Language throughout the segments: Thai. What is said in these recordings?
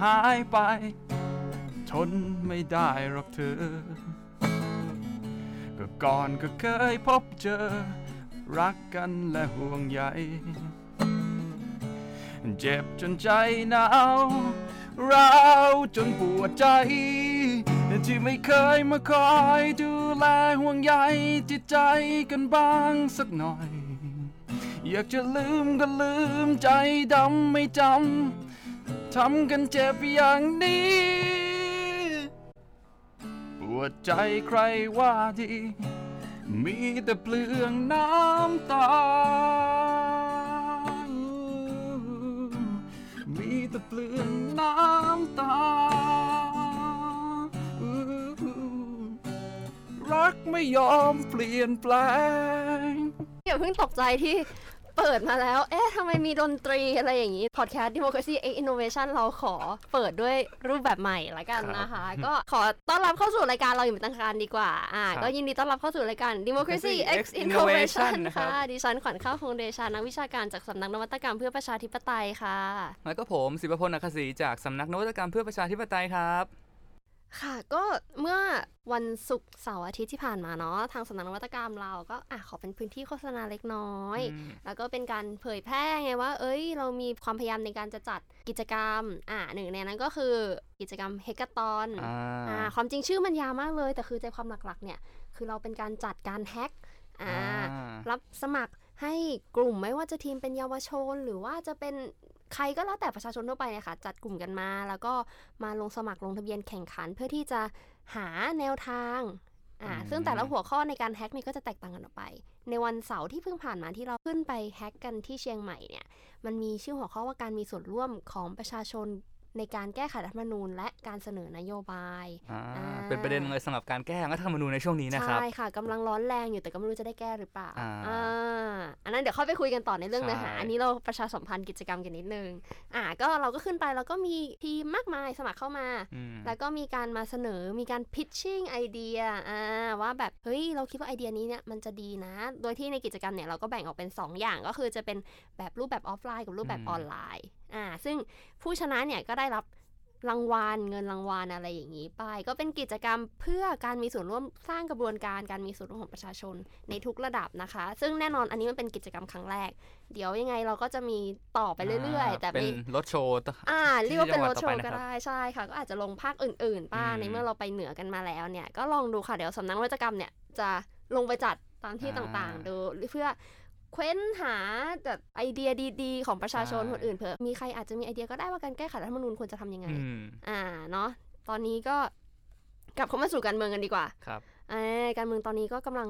หายไป ทนไม่ได้หรอกเธอ ก็ก่อนก็เคยพบเจอ รักกันและห่วงใย เจ็บจนใจหนาวร้าวจนปวดใจ ที่ไม่เคยมาคอยดูแลห่วงใยจิตใจกันบ้างสักหน่อย อยากจะลืมก็ลืมใจดำไม่จำ ทำกันเจ็บอย่างนี้ ปวดใจใครว่าดี มีแต่เปลืองน้ำตา มีแต่เปลืองน้ำตา รักไม่ยอมเปลี่ยนแปลง อย่าเพิ่งตกใจที่ เปิดมาแล้ว เอ๊ะทำไมมีดนตรีอะไรอย่างนี้ พอดแคสต์ Democracy X Innovation เราขอเปิดด้วยรูปแบบใหม่ละกันนะคะ ก็ขอต้อนรับเข้าสู่รายการเราอย่างเป็นทางการดีกว่า อ่าครับก็ยินดีต้อนรับเข้าสู่รายการ Democracy X X Innovation Innovation นะครับค่ะ ดิฉันขวัญข้าวพงษ์เดชา นักวิชาการจากสำนักนวัตกรรมเพื่อประชาธิปไตยค่ะ แล้วก็ผมสิบพลนักศรีจากสำนักนวัตกรรมเพื่อประชาธิปไตยครับ ค่ะ ก็เมื่อวันศุกร์เสาร์อาทิตย์ที่ผ่านมาเนาะทางสำนักนวัตกรรมเราก็อะขอเป็นพื้นที่โฆษณาเล็กน้อยอืมแล้วก็เป็นการเผยแพร่ไงว่า เอ้ย เรามีความพยายามในการจะจัดกิจกรรม อ่าหนึ่งในนั้นก็คือกิจกรรมเฮก a ตอนอ่าอ่าความจริงชื่อมันยาวมากเลย แต่คือใจความหลักๆ เนี่ย คือเราเป็นการจัดการแฮกอ่ารับสมัครให้กลุ่มไม่ว่าจะทีมเป็นเยาวชน หรือว่าจะเป็น ใครก็แล้วแต่ประชาชนทั่วไปเนี่ยค่ะ จัดกลุ่มกันมา แล้วก็มาลงสมัครลงทะเบียนแข่งขันเพื่อที่จะหาแนวทางอ่าอืมซึ่งแต่ละหัวข้อในการแฮกเนี่ยก็จะแตกต่างกันออกไป ในวันเสาร์ที่เพิ่งผ่านมาที่เราขึ้นไปแฮกกันที่เชียงใหม่เนี่ย มันมีชื่อหัวข้อว่าการมีส่วนร่วมของประชาชน ในการแก้ไขรัฐธรรมนูญและการเสนอนโยบายอ่าอ่าเป็นประเด็นเลยสำหรับการแก้รัฐธรรมนูญในช่วงนี้นะครับใช่ค่ะกำลังร้อนแรงอยู่แต่ก็ไม่รู้จะได้แก้หรือเปล่าอ่าอ่าอันนั้นเดี๋ยวค่อยไปคุยกันต่อในเรื่องเนื้อหาใช่อันนี้เราประชาสัมพันธ์กิจกรรมกันนิดนึงอ่าก็เราก็ขึ้นไปแล้วก็มีทีมมากมายสมัครเข้ามาอืมแล้วก็มีการมาเสนอมีการ pitching ไอเดียอ่าว่าแบบเฮ้ยเราคิดว่าไอเดียนี้เนี่ยมันจะดีนะ โดยที่ในกิจกรรมเนี่ยเราก็แบ่งออกเป็น 2 อย่างก็คือจะเป็นแบบรูปแบบออฟไลน์กับรูปแบบออนไลน์อ่าซึ่งผู้ชนะเนี่ยก็ได้รับรางวัลเงินรางวัลอะไรอย่างนี้ไป ก็เป็นกิจกรรมเพื่อการมีส่วนร่วมสร้างกระบวนการการมีส่วนร่วมของประชาชนในทุกระดับนะคะ ซึ่งแน่นอนอันนี้มันเป็นกิจกรรมครั้งแรก เดี๋ยวยังไงเราก็จะมีต่อไปเรื่อยๆ แต่เป็ไม่นรถโชว์ต่ออ่าเรียกว่าเป็นรถโชที่ว์จัก็งหวัดต่อไปนะครับได้ใช่ค่ะ ก็อาจจะลงภาคอื่นๆบ้างอืมในเมื่อเราไปเหนือกันมาแล้วเนี่ยก็ลองดูค่ะเดี๋ยวสำนักนวัตกรรมเนี่ยจะลงไปจัดตามที่ต่างๆ ดูเพื่อ เค้นหาแบบไอเดียดีๆ ของประชาชนคนอื่นเผื่อมีใครอาจจะมีไอเดียก็ได้ว่าการแก้ไขรัฐธรรมนูญควรจะทำยังไงอืมอ่าเนาะตอนนี้ก็กลับเข้ามาสู่การเมืองกันดีกว่าครับเอ้ยการเมืองตอนนี้ก็กำลัง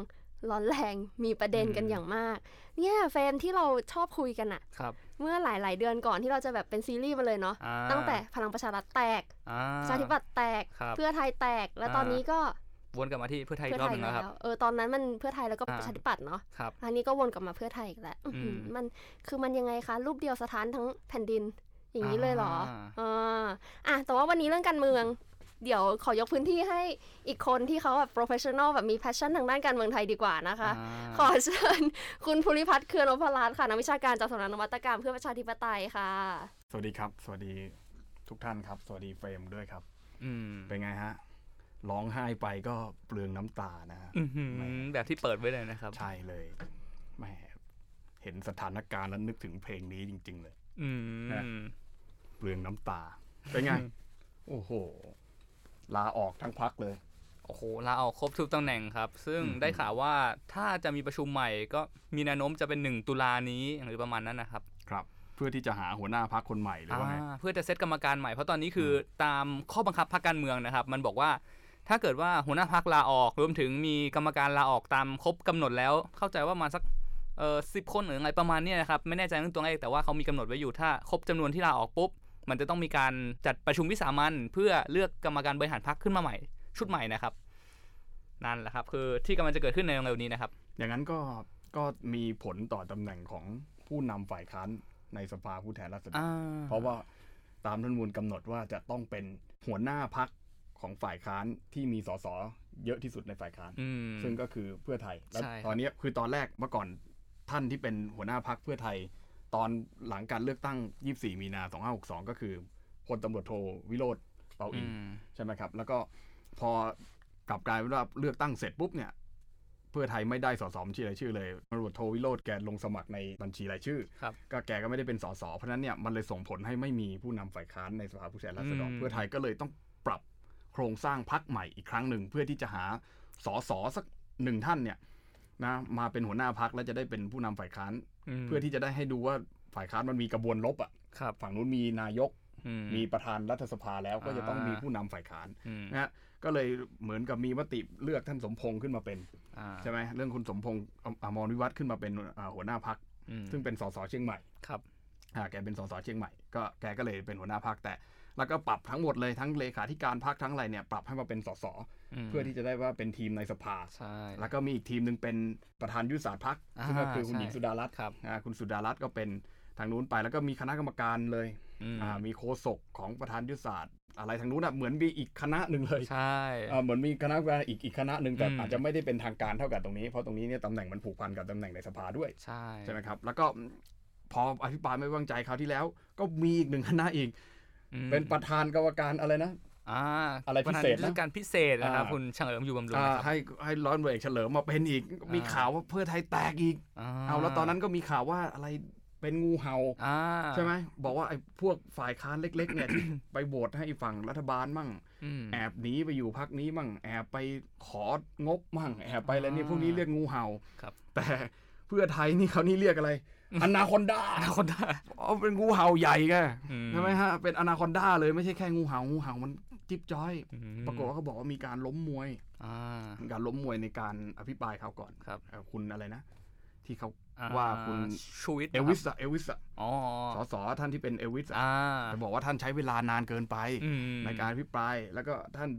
ร้อนแรงมีประเด็นกันอืมอย่างมาก เนี่ยเฟรมที่เราชอบคุยกันอะครับเมื่อหลาย ๆ เดือนก่อนที่เราจะแบบเป็นซีรีส์มาเลยเนาะอ่าตั้งแต่พลังประชารัฐแตกอ่าประชาธิปัตย์แตกครับเพื่อไทยแตก แล้วอ่าตอนนี้ก็ วนกลับมาที่เพื่อไทยอีเพื่อกรอบไทหยนึ่งแล้แล้วครับวเออตอนนั้นมันเพื่อไทยแล้วก็อ่าประชาธิปัตย์เนาะครับอันนี้ก็วนกลับมาเพื่อไทยอีกแล้วอื้อหืออืมมันคือมันยังไงคะรูปเดียวสถานทั้งแผ่นดิน อย่างนี้เลยเหรออ่าอ่าอะแต่ว่าวันนี้เรื่องการเมืองเดี๋ยวขอยกพื้นที่ให้อีกคนที่เขาแบบ professional แบบมี passion ทางด้านการเมืองไทยดีกว่านะคะอ่าขอเชิญคุณภูริพัฒน์เคือนพรัตน์ค่ะนักวิชาการจากสำนักนวัตกรรมเพื่อประชาธิปไตยค่ะ สวัสดีครับ สวัสดีทุกท่านครับ สวัสดีเฟรมด้วยครับอืมเป็นไงฮะ ร้องไห้ไปก็เปลืองน้ำตานะฮะอื้อหือแหมแบบที่เปิดไว้เลยนะครับ ใช่เลยแหม่เห็นสถานการณ์แล้วนึกถึงเพลงนี้จริง ๆ เลยอืมนะเปลืองน้ำตาเป็นไง โอ้โห ลาออกทั้งพักเลย โอ้โห ลาออกครบทุกตำแหน่งครับ ซึ่งอืมได้ข่าวว่าถ้าจะมีประชุมใหม่ก็มีแนวโน้มจะเป็นหนึ่งตุลานี้หรือประมาณนั้นนะครับ ครับเพื่อที่จะหาหัวหน้าพักคนใหม่หรือว่าไงอ่าเพื่อจะเซตกรรมการใหม่เพราะตอนนี้คืออตามข้อบังคับพรรคการเมืองนะครับ มันบอกว่า ถ้าเกิดว่าหัวหน้าพักลาออกรวมถึงมีกรรมการลาออกตามครบกำหนดแล้ว เข้าใจว่ามาสักเออสิบคนหรืออะไรประมาณเนี้ยนะครับไม่แน่ใจเรื่องตัวเลขแต่ว่าเขามีกำหนดไว้อยู่ถ้าครบจำนวนที่ลาออกปุ๊บมันจะต้องมีการจัดประชุมวิสามันเพื่อเลือกกรรมการบริหารพักขึ้นมาใหม่ ชุดใหม่นะครับนั่นแหละครับ คือที่กำลังจะเกิดขึ้นในเร็วๆนี้นะครับ อย่างนั้นก็ก็มีผลต่อตำแหน่งของผู้นำฝ่ายค้านในสภาผู้แทนราษฎรอ่าเพราะว่าตามรัฐธรรมนูญกำหนดว่าจะต้องเป็นหัวหน้าพัก ของฝ่ายค้านที่มีสสเยอะที่สุดในฝ่ายค้านอืมซึ่งก็คือเพื่อไทยแล้วใช่ครับตอนเนี้ยคือตอนแรกเมื่อก่อนท่านที่เป็นหัวหน้าพักเพื่อไทย ตอนหลังการเลือกตั้ง 24 มีนา 2562 ก็คือพลตำรวจโทวิโรธเปาอิอืนมใช่ไหมครับ แล้วก็พอกลับกลายเป็นว่าเลือกตั้งเสร็จปุ๊บเนี่ย เพื่อไทยไม่ได้สสบัญชีรายชื่อเลยตำรวจโทวิโรธแกลงสมัครในบัญชีรายชื่อครับก็แกก็ไม่ได้เป็นสสเพราะฉะนั้นเนี่ยมันเลยส่งผลให้ไม่มีผู้นำฝ่ายค้านในสภาผู้แทนราษฎรอืมเพื่อไทยก็เลยต้องปรับ โครงสร้างพักใหม่อีกครั้งหนึ่งเพื่อที่จะหาสสสักหนึ่งท่านเนี่ยนะมาเป็นหัวหน้าพักและจะได้เป็นผู้นำฝ่ายค้านมเพื่อที่จะได้ให้ดูว่าฝ่ายค้านมันมีกระบวนรบอะครับฝั่งนู้นมีนายกอืมีประธานรัฐสภาแล้วก็จะต้องอ่ามีมีผู้นำฝ่ายค้านอืมนะฮะก็เลยเหมือนกับมีมติเลือกท่านสมพงษ์ขึ้นมาเป็นอ่าใช่ไหมเรื่องคุณสมพงษ์ออมรวิวัฒน์ขึ้นมาเป็นอ่าหัวหน้าพักอืมซึ่งเป็นสสเชียงใหม่ครับอ่าแกเป็นสสเชียงใหม่ ก็แกก็เลยเป็นหัวหน้าพักแต่ แล้วก็ปรับทั้งหมดเลยทั้งเลขาธิการพักทั้งอะไรเนี่ยปรับให้มาเป็นสสมเพื่อที่จะได้ว่าเป็นทีมในสภาใช่แล้วก็มีอีกทีมหนึ่งเป็นประธานยุทธศาสตร์พักอ่าซึ่งก็คือคุณหญิงใช่สุดารัตน์ครับอ่าคุณสุดารัตน์ก็เป็นทางนู้นไปแล้วก็มีคณะกรรมการเลยอืมอ่ามีโฆษกของประธานยุทธศาสตร์ อะไรทางนู้นอะเหมือนมีอีกคณะหนึ่งเลยใช่อ่าเหมือนมีคณะกรรมการอีกอีกคณะหนึ่งแต่อืมอาจจะไม่ได้เป็นทางการเท่ากับตรงนี้เพราะตรงนี้เนี่ยตำแหน่งมันผูกพันกับตำแหน่งในสภาด้วยใช่ใช่ไหมครับแล้วก็พออภิปรายไม่ไว้วางใจคราวที่แล้ว ก็มีอีกหนึ่งคณะอีกอืม เป็นประธานกรรมการอะไรนะอ่าอะไรพิเศษนะปธานยุทธการพิเศษนะครับอ่าคุณเฉลิมอยู่บำรุงอ่านะครับให้ให้ร้อยตำรวจเอกเฉลิมมาเป็นอีก มีอ่าข่าวว่าเพื่อไทยแตกอีกเอาแล้วตอนนั้นก็มีข่าวว่าอะไรเป็นงูเห่าอ่าใช่ไหมบอกว่าไอ้พวกฝ่ายค้านเล็ก ๆ เนี่ยที่ไปโหวตให้ฝั่งรัฐบาลมั่งอืมแอบหนีไปอยู่พักนี้มั่ง แอบไปของบมั่ง แอบไปอะไรนี่อ่าพวกนี้เรียกงูเห่าครับแต่เพื่อไทยนี่เขานี่เรียกอะไร อนาคอนดาอนาคอนดาเอาเป็นงูเห่าใหญ่อืมใช่ไหมฮะเป็นอนาคอนดาเลยไม่ใช่แค่งูเห่างูเห่ามันจิ๊บจ้อยอืมปรากฏว่าเขาบอกว่ามีการล้มมวยอ่ามีการล้มมวยในการอภิปรายคราวก่อนครับเอ่อคุณอะไรนะ ที่เขาอ่ว่าคุณชูวิทย์เอลวิสอะเอลวิสอะอ๋อสสท่านที่เป็นเอลวิสอะอ่าจะบอกว่าท่านใช้เวลานานเกินไปอืมในการอภิปรายแล้วก็ท่าน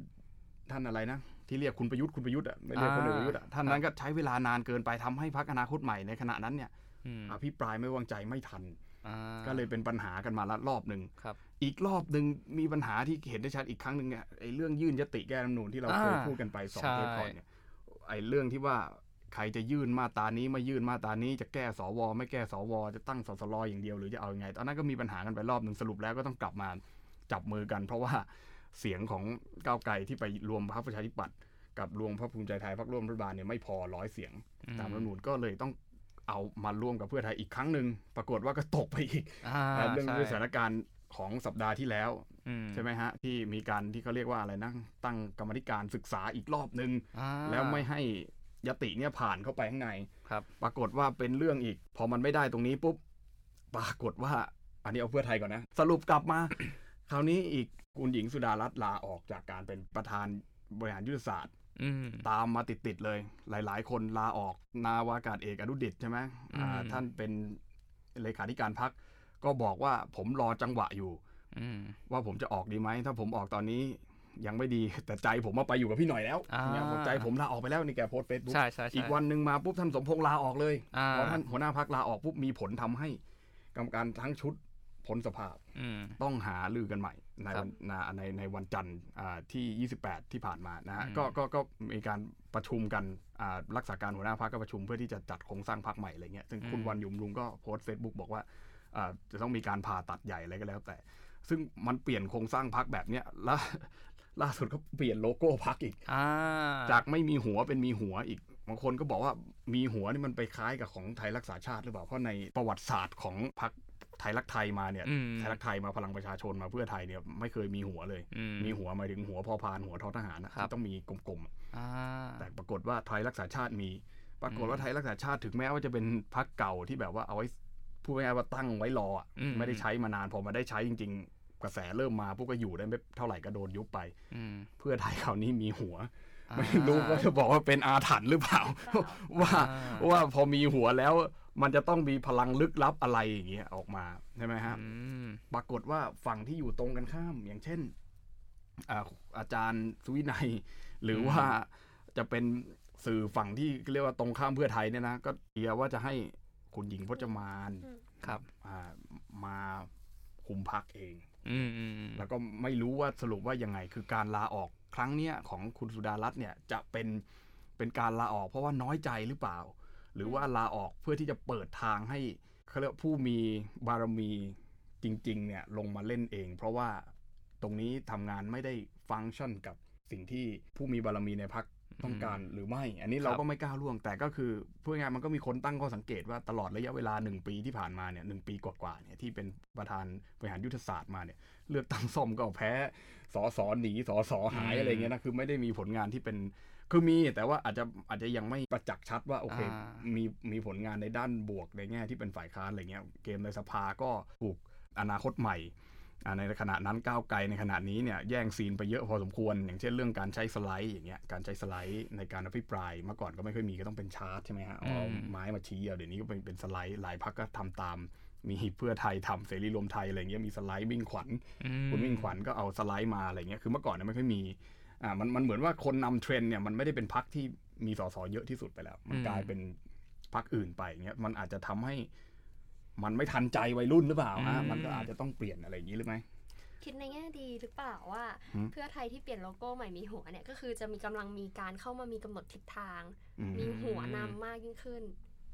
ท่านอะไรนะที่เรียกคุณประยุทธ์คุณประยุทธ์อะไม่เรียกคนอื่นอ่าประยุทธ์อะท่านนั้นก็ใช้เวลานานเกินไปทำให้พรรคอนาคตใหม่ในขณะนั้นเนี่ย อืมอภิปรายไม่วางใจไม่ทันอ่าก็เลยเป็นปัญหากันมาละรอบหนึ่งครับอีกรอบหนึ่งมีปัญหาที่เห็นได้ชัดอีกครั้งหนึ่งเนี่ยไอ้เรื่องยื่นยติแก้รัฐธรรมนูญที่เราเคยอ่าพูดกันไปสองใช่เทปก่อนเนี่ยไอ้เรื่องที่ว่าใครจะยื่นมาตรานี้ไม่ยื่นมาตรานี้จะแก้สวไม่แก้สวจะตั้งสสรอย่างเดียวหรือจะเอาอยัางไงตอนนั้นก็มีปัญหากันไปรอบหนึ่งสรุปแล้วก็ต้องกลับมาจับมือกัน เพราะว่าเสียงของก้าวไกลที่ไปรวมพรรคประชาธิปัตย์กับรวมพรรคภูมิใจไทยพรรคร่วมรัฐบาลเนี่ยไม่พอร้อยเสียงตามรัฐธรรมนูญก็เลยต้อง เอามาร่วมกับเพื่อไทยอีกครั้งหนึ่งปรากฏว่าก็ตกไปอีกอ่าอ่าเรื่องใช่ด้วยสถานการณ์ของสัปดาห์ที่แล้วอืมใช่ไหมฮะ ที่มีการที่เขาเรียกว่าอะไรนะตั้งกรรมธิการศึกษาอีกรอบหนึ่งอ่าแล้วไม่ให้ยติเนี่ยผ่านเข้าไปข้างในครับ ปรากฏว่าเป็นเรื่องอีก พอมันไม่ได้ตรงนี้ปุ๊บปรากฏว่า อันนี้เอาเพื่อไทยก่อนนะ สรุปกลับมา คราวนี้อีกคุณหญิงสุดารัตน์ลาออกจากการเป็นประธานบริหารยุทธศาสตร์อืม ตามมาติดๆเลย หลาย ๆ คนลาออกนาวากาศเอกอนุดิตใช่ไหมอ่าอืมท่านเป็นเลขาธิการพักก็บอกว่าผมรอจังหวะอยู่อืมว่าผมจะออกดีไหม ถ้าผมออกตอนนี้ยังไม่ดีแต่ใจผมมาไปอยู่กับพี่หน่อยแล้วอ่าเนี่ยใจผมลาออกไปแล้วนี่แกโพสเฟซบุ๊กใช่ใช่ใช่อีกวันหนึ่งมาปุ๊บท่านสมพงษ์ลาออกเลยอ่าพอท่านหัวหน้าพักลาออกปุ๊บมีผลทำให้กรรมการทั้งชุดพ้นสภาพอืมต้องหาลือกันใหม่ ในครับวันในในในวันจันทร์อ่าที่ 28 ที่ผ่านมานะฮะอืมก็ก็ก็มีการประชุมกันอ่ารักษาการหัวหน้าพักก็ประชุมเพื่อที่จะจัดโครงสร้างพักใหม่อะไรเงี้ยซึ่งคุณวันหยุมลุงก็โพสต์เฟซบุ๊กบอกว่าอ่าจะต้องมีการผ่าตัดใหญ่อะไรก็แล้วแต่ ซึ่งมันเปลี่ยนโครงสร้างพักแบบเนี้ยแล้วล่าสุดก็เปลี่ยนโลโก้พักอีกอ่าจากไม่มีหัวเป็นมีหัวอีก บางคนก็บอกว่ามีหัวนี่มันไปคล้ายกับของไทยรักษาชาติหรือเปล่า เพราะในประวัติศาสตร์ของพรรค ไทยรักไทยมาเนี่ยอืมไทยรักไทยมาพลังประชาชนมาเพื่อไทยเนี่ยไม่เคยมีหัวเลยอืมมีหัวหมายถึงหัวพอพานหัวทอทหารนะครับที่ต้องมีกลมอ่าๆแต่ปรากฏว่าไทยรักษาชาติมี ปรากฏว่าอืมไทยรักษาชาติถึงแม้ว่าจะเป็นพรรคเก่าที่แบบว่าเอาไว้พูดง่ายๆว่าตั้งไว้รออะอืมไม่ได้ใช้มานานพอมาได้ใช้จริง ๆ กระแสเริ่มมาพวกก็อยู่ได้ไม่เท่าไหร่ก็โดนยุบไปอืมเพื่อไทยคราวนี้มีหัวอ่า ไม่รู้ว่าจะบอกว่าเป็นอาถรรพ์หรือเปล่าว่าอ่าว่าพอมีหัวแล้ว มันจะต้องมีพลังลึกลับอะไรอย่างเงี้ยออกมาใช่ไหมฮะอืมปรากฏว่าฝั่งที่อยู่ตรงกันข้าม อย่างเช่นอาอาจารย์สุวินัย หรือว่าจะเป็นสื่อฝั่งที่เรียกว่าตรงข้ามเพื่อไทยเนี่ยนะก็เดียว่าจะให้คุณหญิงพจมานครับอ่ามาคุมพักเองอืมอืมอืมแล้วก็ไม่รู้ว่าสรุปว่ายังไงคือการลาออก ครั้งเนี้ยของคุณสุดารัตน์เนี่ยจะเป็นเป็นการลาออกเพราะว่าน้อยใจหรือเปล่า หรือว่าลาออกเพื่อที่จะเปิดทางให้เขาเรียกว่าผู้มีบารมีจริง ๆ เนี่ยลงมาเล่นเอง เพราะว่าตรงนี้ทำงานไม่ได้ฟังก์ชันกับสิ่งที่ผู้มีบารมีในพัก ต้องการหรือไม่ อันนี้เราก็ไม่กล้าล่วง แต่ก็คือพูดง่ายๆมันก็มีคนตั้งข้อสังเกตว่าตลอดระยะเวลาหนึ่งปีที่ผ่านมาเนี่ยหนึ่งปีกว่าๆเนี่ยที่เป็นประธานบริหารยุทธศาสตร์มาเนี่ยเลือกตั้งซ่อมก็แพ้สอสอหนีสอสอหายอะไรเงี้ยนะคือไม่ได้มีผลงานที่เป็นคือมีแต่ว่าอาจจะอาจจะยังไม่ประจักษ์ชัดว่าโอเคอ่ามีมีผลงานในด้านบวกในแง่ที่เป็นฝ่ายค้านอะไรเงี้ยเกมในสภาก็ถูกอนาคตใหม่อ่า ในขณะนั้นก้าวไกลในขณะนี้เนี่ยแย่งซีนไปเยอะพอสมควร อย่างเช่นเรื่องการใช้สไลด์อย่างเงี้ยการใช้สไลด์ในการอภิปรายเมื่อก่อนก็ไม่ค่อยมีก็ต้องเป็นชาร์ตใช่ไหมฮะเอาอืมไม้มาชี้เอาเดี๋ยวนี้ก็เป็นเป็นสไลด์หลายพักก็ทำตาม มีเพื่อไทยทำเสรีรวมไทยอะไรเงี้ยมีสไลด์วิ่งขวัญอืมคุณวิ่งขวัญก็เอาสไลด์มาอะไรเงี้ยคือเมื่อก่อนเนี่ยไม่ค่อยมีอ่ามันมันเหมือนว่าคนนำเทรนด์เนี่ยมันไม่ได้เป็นพักที่มีสสเยอะที่สุดไปแล้ว มันอืมกลายเป็นพักอื่นไปเงี้ยมันอาจจะทำให้ มันไม่ทันใจวัยรุ่นหรือเปล่าฮะมันก็อาจจะต้องเปลี่ยนอะไรอย่างนี้หรือไหมคิดในแง่ดีหรือเปล่าว่าหืมเพื่อไทยที่เปลี่ยนโลโก้ใหม่มีหัวเนี่ยก็คือจะมีกำลังมีการเข้ามามีกำหนดทิศทางอืมมีหัวนำมากยิ่งขึ้น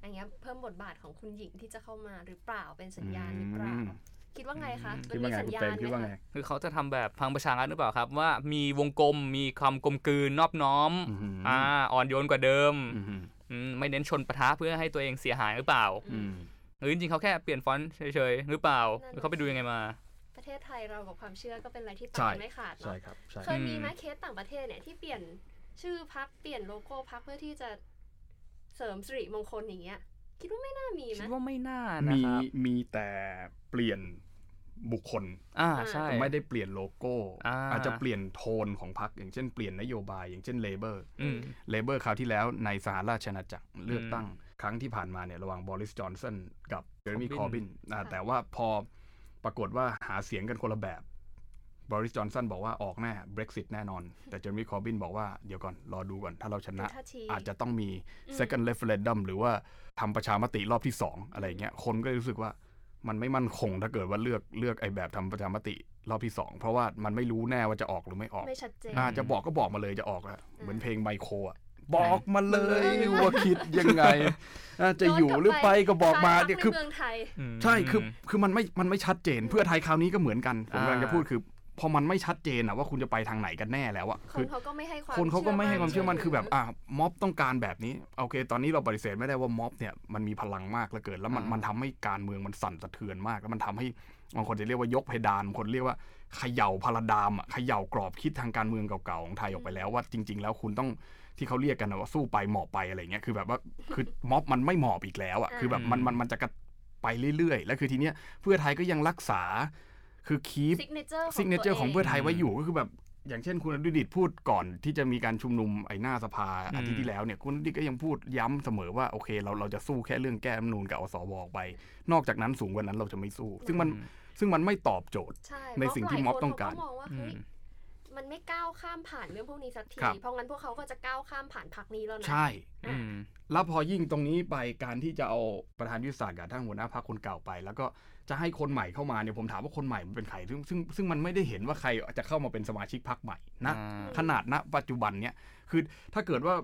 อย่างเงี้ยเพิ่มบทบาทของคุณหญิงที่จะเข้ามาหรือเปล่าเป็นสัญญาณหรือเปล่าอืมคิดว่าไงคะคิดว่าไงสัญคุณญาเฟรณมคิดว่าไหมไงคะคือเขาจะทำแบบพังประชารัฐหรือเปล่าครับ ว่ามีวงกลมมีความกลมกลืนนอบน้อมอืมอ่าอ่อนโยนกว่าเดิมอืมอืมไม่เน้นชนปะทะเพื่อให้ตัวเองเสียหายหรือเปล่าอืม หรือจริงๆเขาแค่เปลี่ยนฟอนต์เฉยๆหรือเปล่านั่นน่ะหรือเขาไปดูยังไงมา ประเทศไทยเรากับความเชื่อก็เป็นอะไรที่ใช่ตัดกันไม่ขาดใช่เนาะครับใช่เคยมีไหมเคสต่างประเทศเนี่ยที่เปลี่ยนชื่อพรรคเปลี่ยนโลโก้พรรคเพื่อที่จะเสริมสิริมงคลอย่างเงี้ยคิดว่าไม่น่ามีไหมคิดว่าไม่น่านะมีครับมีแต่เปลี่ยน บุคคลอ่าใช่ไม่ได้เปลี่ยนโลโก้อ่าอาจจะเปลี่ยนโทนของพรรคอย่างเช่นเปลี่ยนนโยบายอย่างเช่น Labour อืม Labour คราวที่แล้วในสหราชอาณาจักรเลือกตั้งครั้งที่ผ่านมาเนี่ยระหว่างบอริสจอห์นสันกับเจอร์มีคอร์บิน Corbyn แต่ว่าพอปรากฏว่าหาเสียงกันคนละแบบบอริสจอห์นสันบอกว่าออกแน่ Brexit แน่นอน แต่เจเรมีคอร์บินบอกว่าเดี๋ยวก่อน รอดูก่อน ถ้าเราชนะเป็นท่าทีอาจจะต้องมีอืม second referendum หรือว่าทำประชามติรอบที่ 2 อะไรอย่างเงี้ยคนก็เลยรู้สึกว่า มันไม่มั่นคงถ้าเกิดว่าเลือกเลือกไอ้แบบทำประชามติรอบที่2เพราะว่ามันไม่รู้แน่ว่าจะออกหรือไม่ออกไม่ชัดเจนอาจะบอกก็บอกมาเลยจะออกแล้วอ่าเหมือนเพลงไมโครอะบอกมาเลยว่าคิดยังไงอะจะอยู่หรือไปก็บอกมาใช่เนี่ยพรรคคือในเมืองไทยใช่คือคือมันไม่มันไม่ชัดเจน เพื่อไทยคราวนี้ก็เหมือนกันผมกำลังจะอ่าพูดคือ พอมันไม่ชัดเจนอะว่าคุณจะไปทางไหนกันแน่แล้วอะคคืนอเขาก็ไม่ให้ความคนเขาก็ไม่ให้ความเชื่อมั่นถืคือแบบอะม็อบต้องการแบบนี้โอเค ตอนนี้เราปฏิเสธไม่ได้ว่าม็อบเนี่ยมันมีพลังมากเหลือเกินแล้วมันอ่ามัมันทำให้การเมืองมันสั่นสะเทือนมาก แล้วมันทำให้บางคนจะเรียกว่ายกเพดานบางคนเรียกว่าเขย่าพาราดามอะเขย่ากรอบคิดทางการเมืองเก่าๆของไทยออกไปแล้วว่าจริง ๆ แล้วคุณต้องที่เขาเรียกกันนะว่าสู้ไปหมอบไปอะไรเงี้ยคือแบบว่าคือม็อบมันไม่หมอบอีกแล้วอะคือแบบมันมันมันจะกระไปเรื่อยๆ แล้วคือทีเนี้ยเพื่อไทยก็ยังรักษา คือคีปซิกเนเจอร์ซิกเนเจอร์ของเพื่อไทยไว้อยู่ก็คือแบบอย่างเช่นคุณอดุดิตพูดก่อนที่จะมีการชุมนุมไอ้หน้าสภาอาทิตย์ที่แล้วเนี่ยคุณอดุดิตก็ยังพูดย้ำเสมอว่าโอเคเราเราจะสู้แค่เรื่องแก้รัฐธรรมนูนกับอสวออกไป นอกจากนั้นสูงกว่านั้นเราจะไม่สู้ ซึ่งมันซึ่งมันไม่ตอบโจทย์ใช่ในสิ่งที่ม็อบต้องการเพะหลยคนเขมองว่าอืเฮ้ย มมันไม่ก้าวข้ามผ่านเรื่องพวกนี้สักทีครับเพราะงั้นพวกเขาก็จะก้าวข้ามผ่านพักนี้แล้วนะ ใช่อืมแล้วพอยิ่งตรงนี้ไปการที่จะเอาประธานยุทธศาสตร์กับท่านหัวหน้าพรรคคนเก่าไป แล้วก็จะให้คนใหม่เข้ามาเนี่ยผมถามว่าคนใหม่มันเป็นใครซึ่งซึ่งซึ่งมันไม่ได้เห็นว่าใครจะเข้ามาเป็นสมาชิกพรรคใหม่นะอ่าขนาดณปัจจุบันเนี่ยคือถ้าเกิดว่า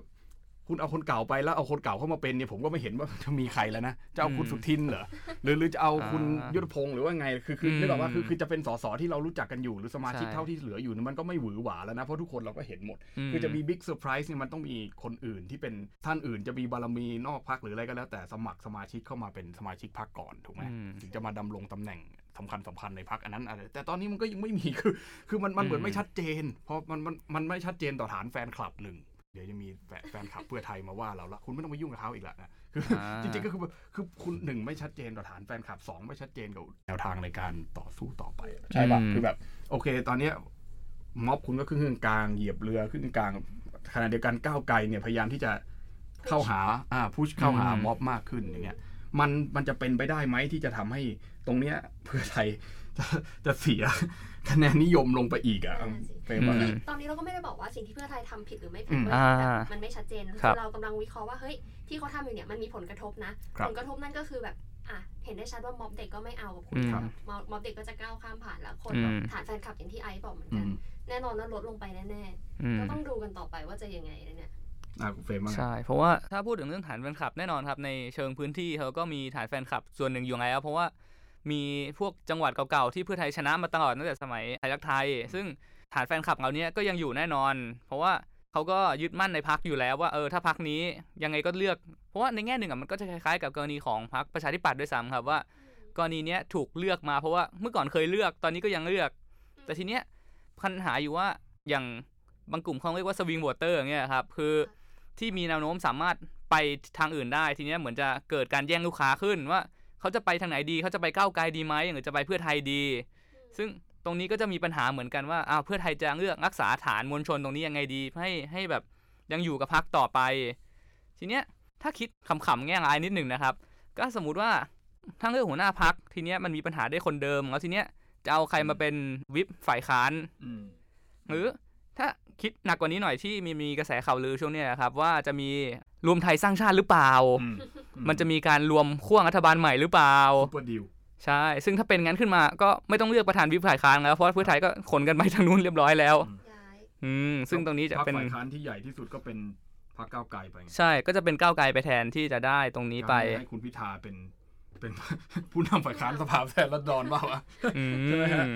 คุณเอาคนเก่าไปแล้วเอาคนเก่าเข้ามาเป็นเนี่ยผมก็ไม่เห็นว่าจะมีใครแล้วนะจะเอาคุณอืมสุทินเหรอหรือหรือจะเอาคุณอ่ายุยุทธพงศ์หรือว่าไงคือคืออืมนึกออกว่าคือคือจะเป็นสสที่เรารู้จักกันอยู่หรือสมาชิกใช่เท่าที่เหลืออยู่เนี่ยมันก็ไม่หวือหวาแล้วนะเพราะทุกคนเราก็เห็นหมดมคือจะมี big surprise เนี่ยมันต้องมีคนอื่นที่เป็นท่านอื่นจะมีบารมีนอกพรรคหรืออะไรก็แล้ว แต่สมัครสมาชิกเข้ามาเป็นสมาชิกพรรคก่อนถูกไหมอืมถึงจะมาดำรงตำแหน่งสำคัญสำคัญในพรรคอันนั้นอะไรแต่ตอนนี้มันก็ยังไม่มีคือ คือมันมันเหมือนไม่ชัดเจน เพราะมันมันมันไม่ชัดเจนต่อฐานแฟนคลับหนึ่ง เดี๋ยวจะมีแฟนแฟนคลับเพื่อไทยมาว่าเราละคุณไม่ต้องไปยุ่งกับเขาอีกแล้วนะคืออาจริงๆก็คือแบบคือคุณหนึ่งไม่ชัดเจนต่อฐานแฟนคลับสองไม่ชัดเจนกับแนวทางในการต่อสู้ต่อไปใช่ป่ะคือแบบ โอเค ตอนเนี้ยม็อบคุณก็ครึ่งกลางเหยียบเรือครึ่งกลางขณะเดียวกันก้าวไกลเนี่ยพยายามที่จะเข้าหาอ่าพุชเข้าหาอืมม็อบมากขึ้นอย่างเงี้ยมันมันจะเป็นไปได้ไหมที่จะทำให้ตรงเนี้ยเพื่อไทย จะจะเสียคะแนนนิยมลงไปอีกอะนั่นน่ะสิเฟรมว่าไงอืมตอนนี้เราก็ไม่ได้บอกว่าสิ่งที่เพื่อไทยทำผิดหรือไม่ผิอืดมเว้ยอ่าแบบมันไม่ชัดเจนครับเรากำลังวิเคราะห์ว่าเฮ้ยที่เขาทำอยู่เนี่ยมันมีผลกระทบนะครับผลกระทบนั่นก็คือแบบอะเห็นได้ชัดว่าม็อบเด็กก็ไม่เอากับคุณอืมครับม็อบม็อบเด็กก็จะก้าวข้ามผ่านแล้วคนอืมแบบฐานแฟนคลับอย่างที่ไอซ์บอกเหมือนอืกันมแน่นอนว่าลดลงไปแน่อืๆมก็ต้องดูกันต่อไปว่าจะยังไงนะเนี่ยอะคุณเฟรมว่าไงใช่ เพราะว่าถ้าพูดถึงเรื่องฐานแฟนคลับแน่นอนครับในเชิงพื้นที่เขาก็มีฐานแฟนคลับส่วนหนึ่งอยู่ไงครับเพราะว่า มีพวกจังหวัดเก่าๆที่เพื่อไทยชนะมาตลอดตั้งแต่สมัยไทยรักไทย ซึ่งฐานแฟนคลับเหล่านี้ก็ยังอยู่แน่นอน เพราะว่าเขาก็ยึดมั่นในพักอยู่แล้วว่าเออถ้าพักนี้ยังไงก็เลือก เพราะว่าในแง่หนึ่งอะมันก็จะคล้ายๆ กับกรณีของพักประชาธิปัตย์ด้วยซ้ำครับว่ากรณีเนี้ยถูกเลือกมาเพราะว่าเมื่อก่อนเคยเลือกตอนนี้ก็ยังเลือก แต่ทีเนี้ยปัญหาอยู่ว่าอย่างบางกลุ่มเขาเรียกว่าสวิงวอเตอร์เงี้ยครับคือที่มีแนวโน้มสามารถไปทางอื่นได้ทีเนี้ยเหมือนจะเกิดการแย่งลูกค้าขึ้นว่า เขาจะไปทางไหนดีเขาจะไปก้าวไกลดีไหมหรือจะไปเพื่อไทยดี ซึ่งตรงนี้ก็จะมีปัญหาเหมือนกันว่าอ้าวเพื่อไทยจะเลือกรักษาฐานมวลชนตรงนี้ยังไงดี ให้ให้แบบยังอยู่กับพักต่อไป ทีเนี้ยถ้าคิดขำๆแง่ร้ายนิดหนึ่งนะครับ ก็สมมุติว่าถ้าเลือกหัวหน้าพักทีเนี้ยมันมีปัญหาได้คนเดิมแล้วทีเนี้ยจะเอาใครมาเป็นวิปฝ่ายค้านอืมหรือถ้าคิดหนักกว่านี้หน่อยที่มีมีกระแสข่าวลือช่วงเนี้ยครับ ว่าจะมีรวมไทยสร้างชาติหรือเปล่าอื มมันจะมีการรวมขั้วรัฐบาลใหม่หรือเปล่าซุปเปอร์ดิวใช่ ซึ่งถ้าเป็นงั้นขึ้นมาก็ไม่ต้องเลือกประธานวิปฝ่ายค้านแล้ว เพราะว่าเพื่อไทยก็ขนกันไปทางนู้นเรียบร้อยแล้วย้ายอืม ซึ่งตรงนี้จะพรรคเป็นฝ่ายค้านที่ใหญ่ที่สุดก็เป็นพรรคก้าวไกลไปไงใช่ ก็จะเป็นก้าวไกลไปแทนที่จะได้ตรงนี้ไป ให้คุณพิธาเป็นเป็นผู้นำฝ่ายค้านสภาแทนรัฐดอนบ้างวะอืใช่ไหมฮะม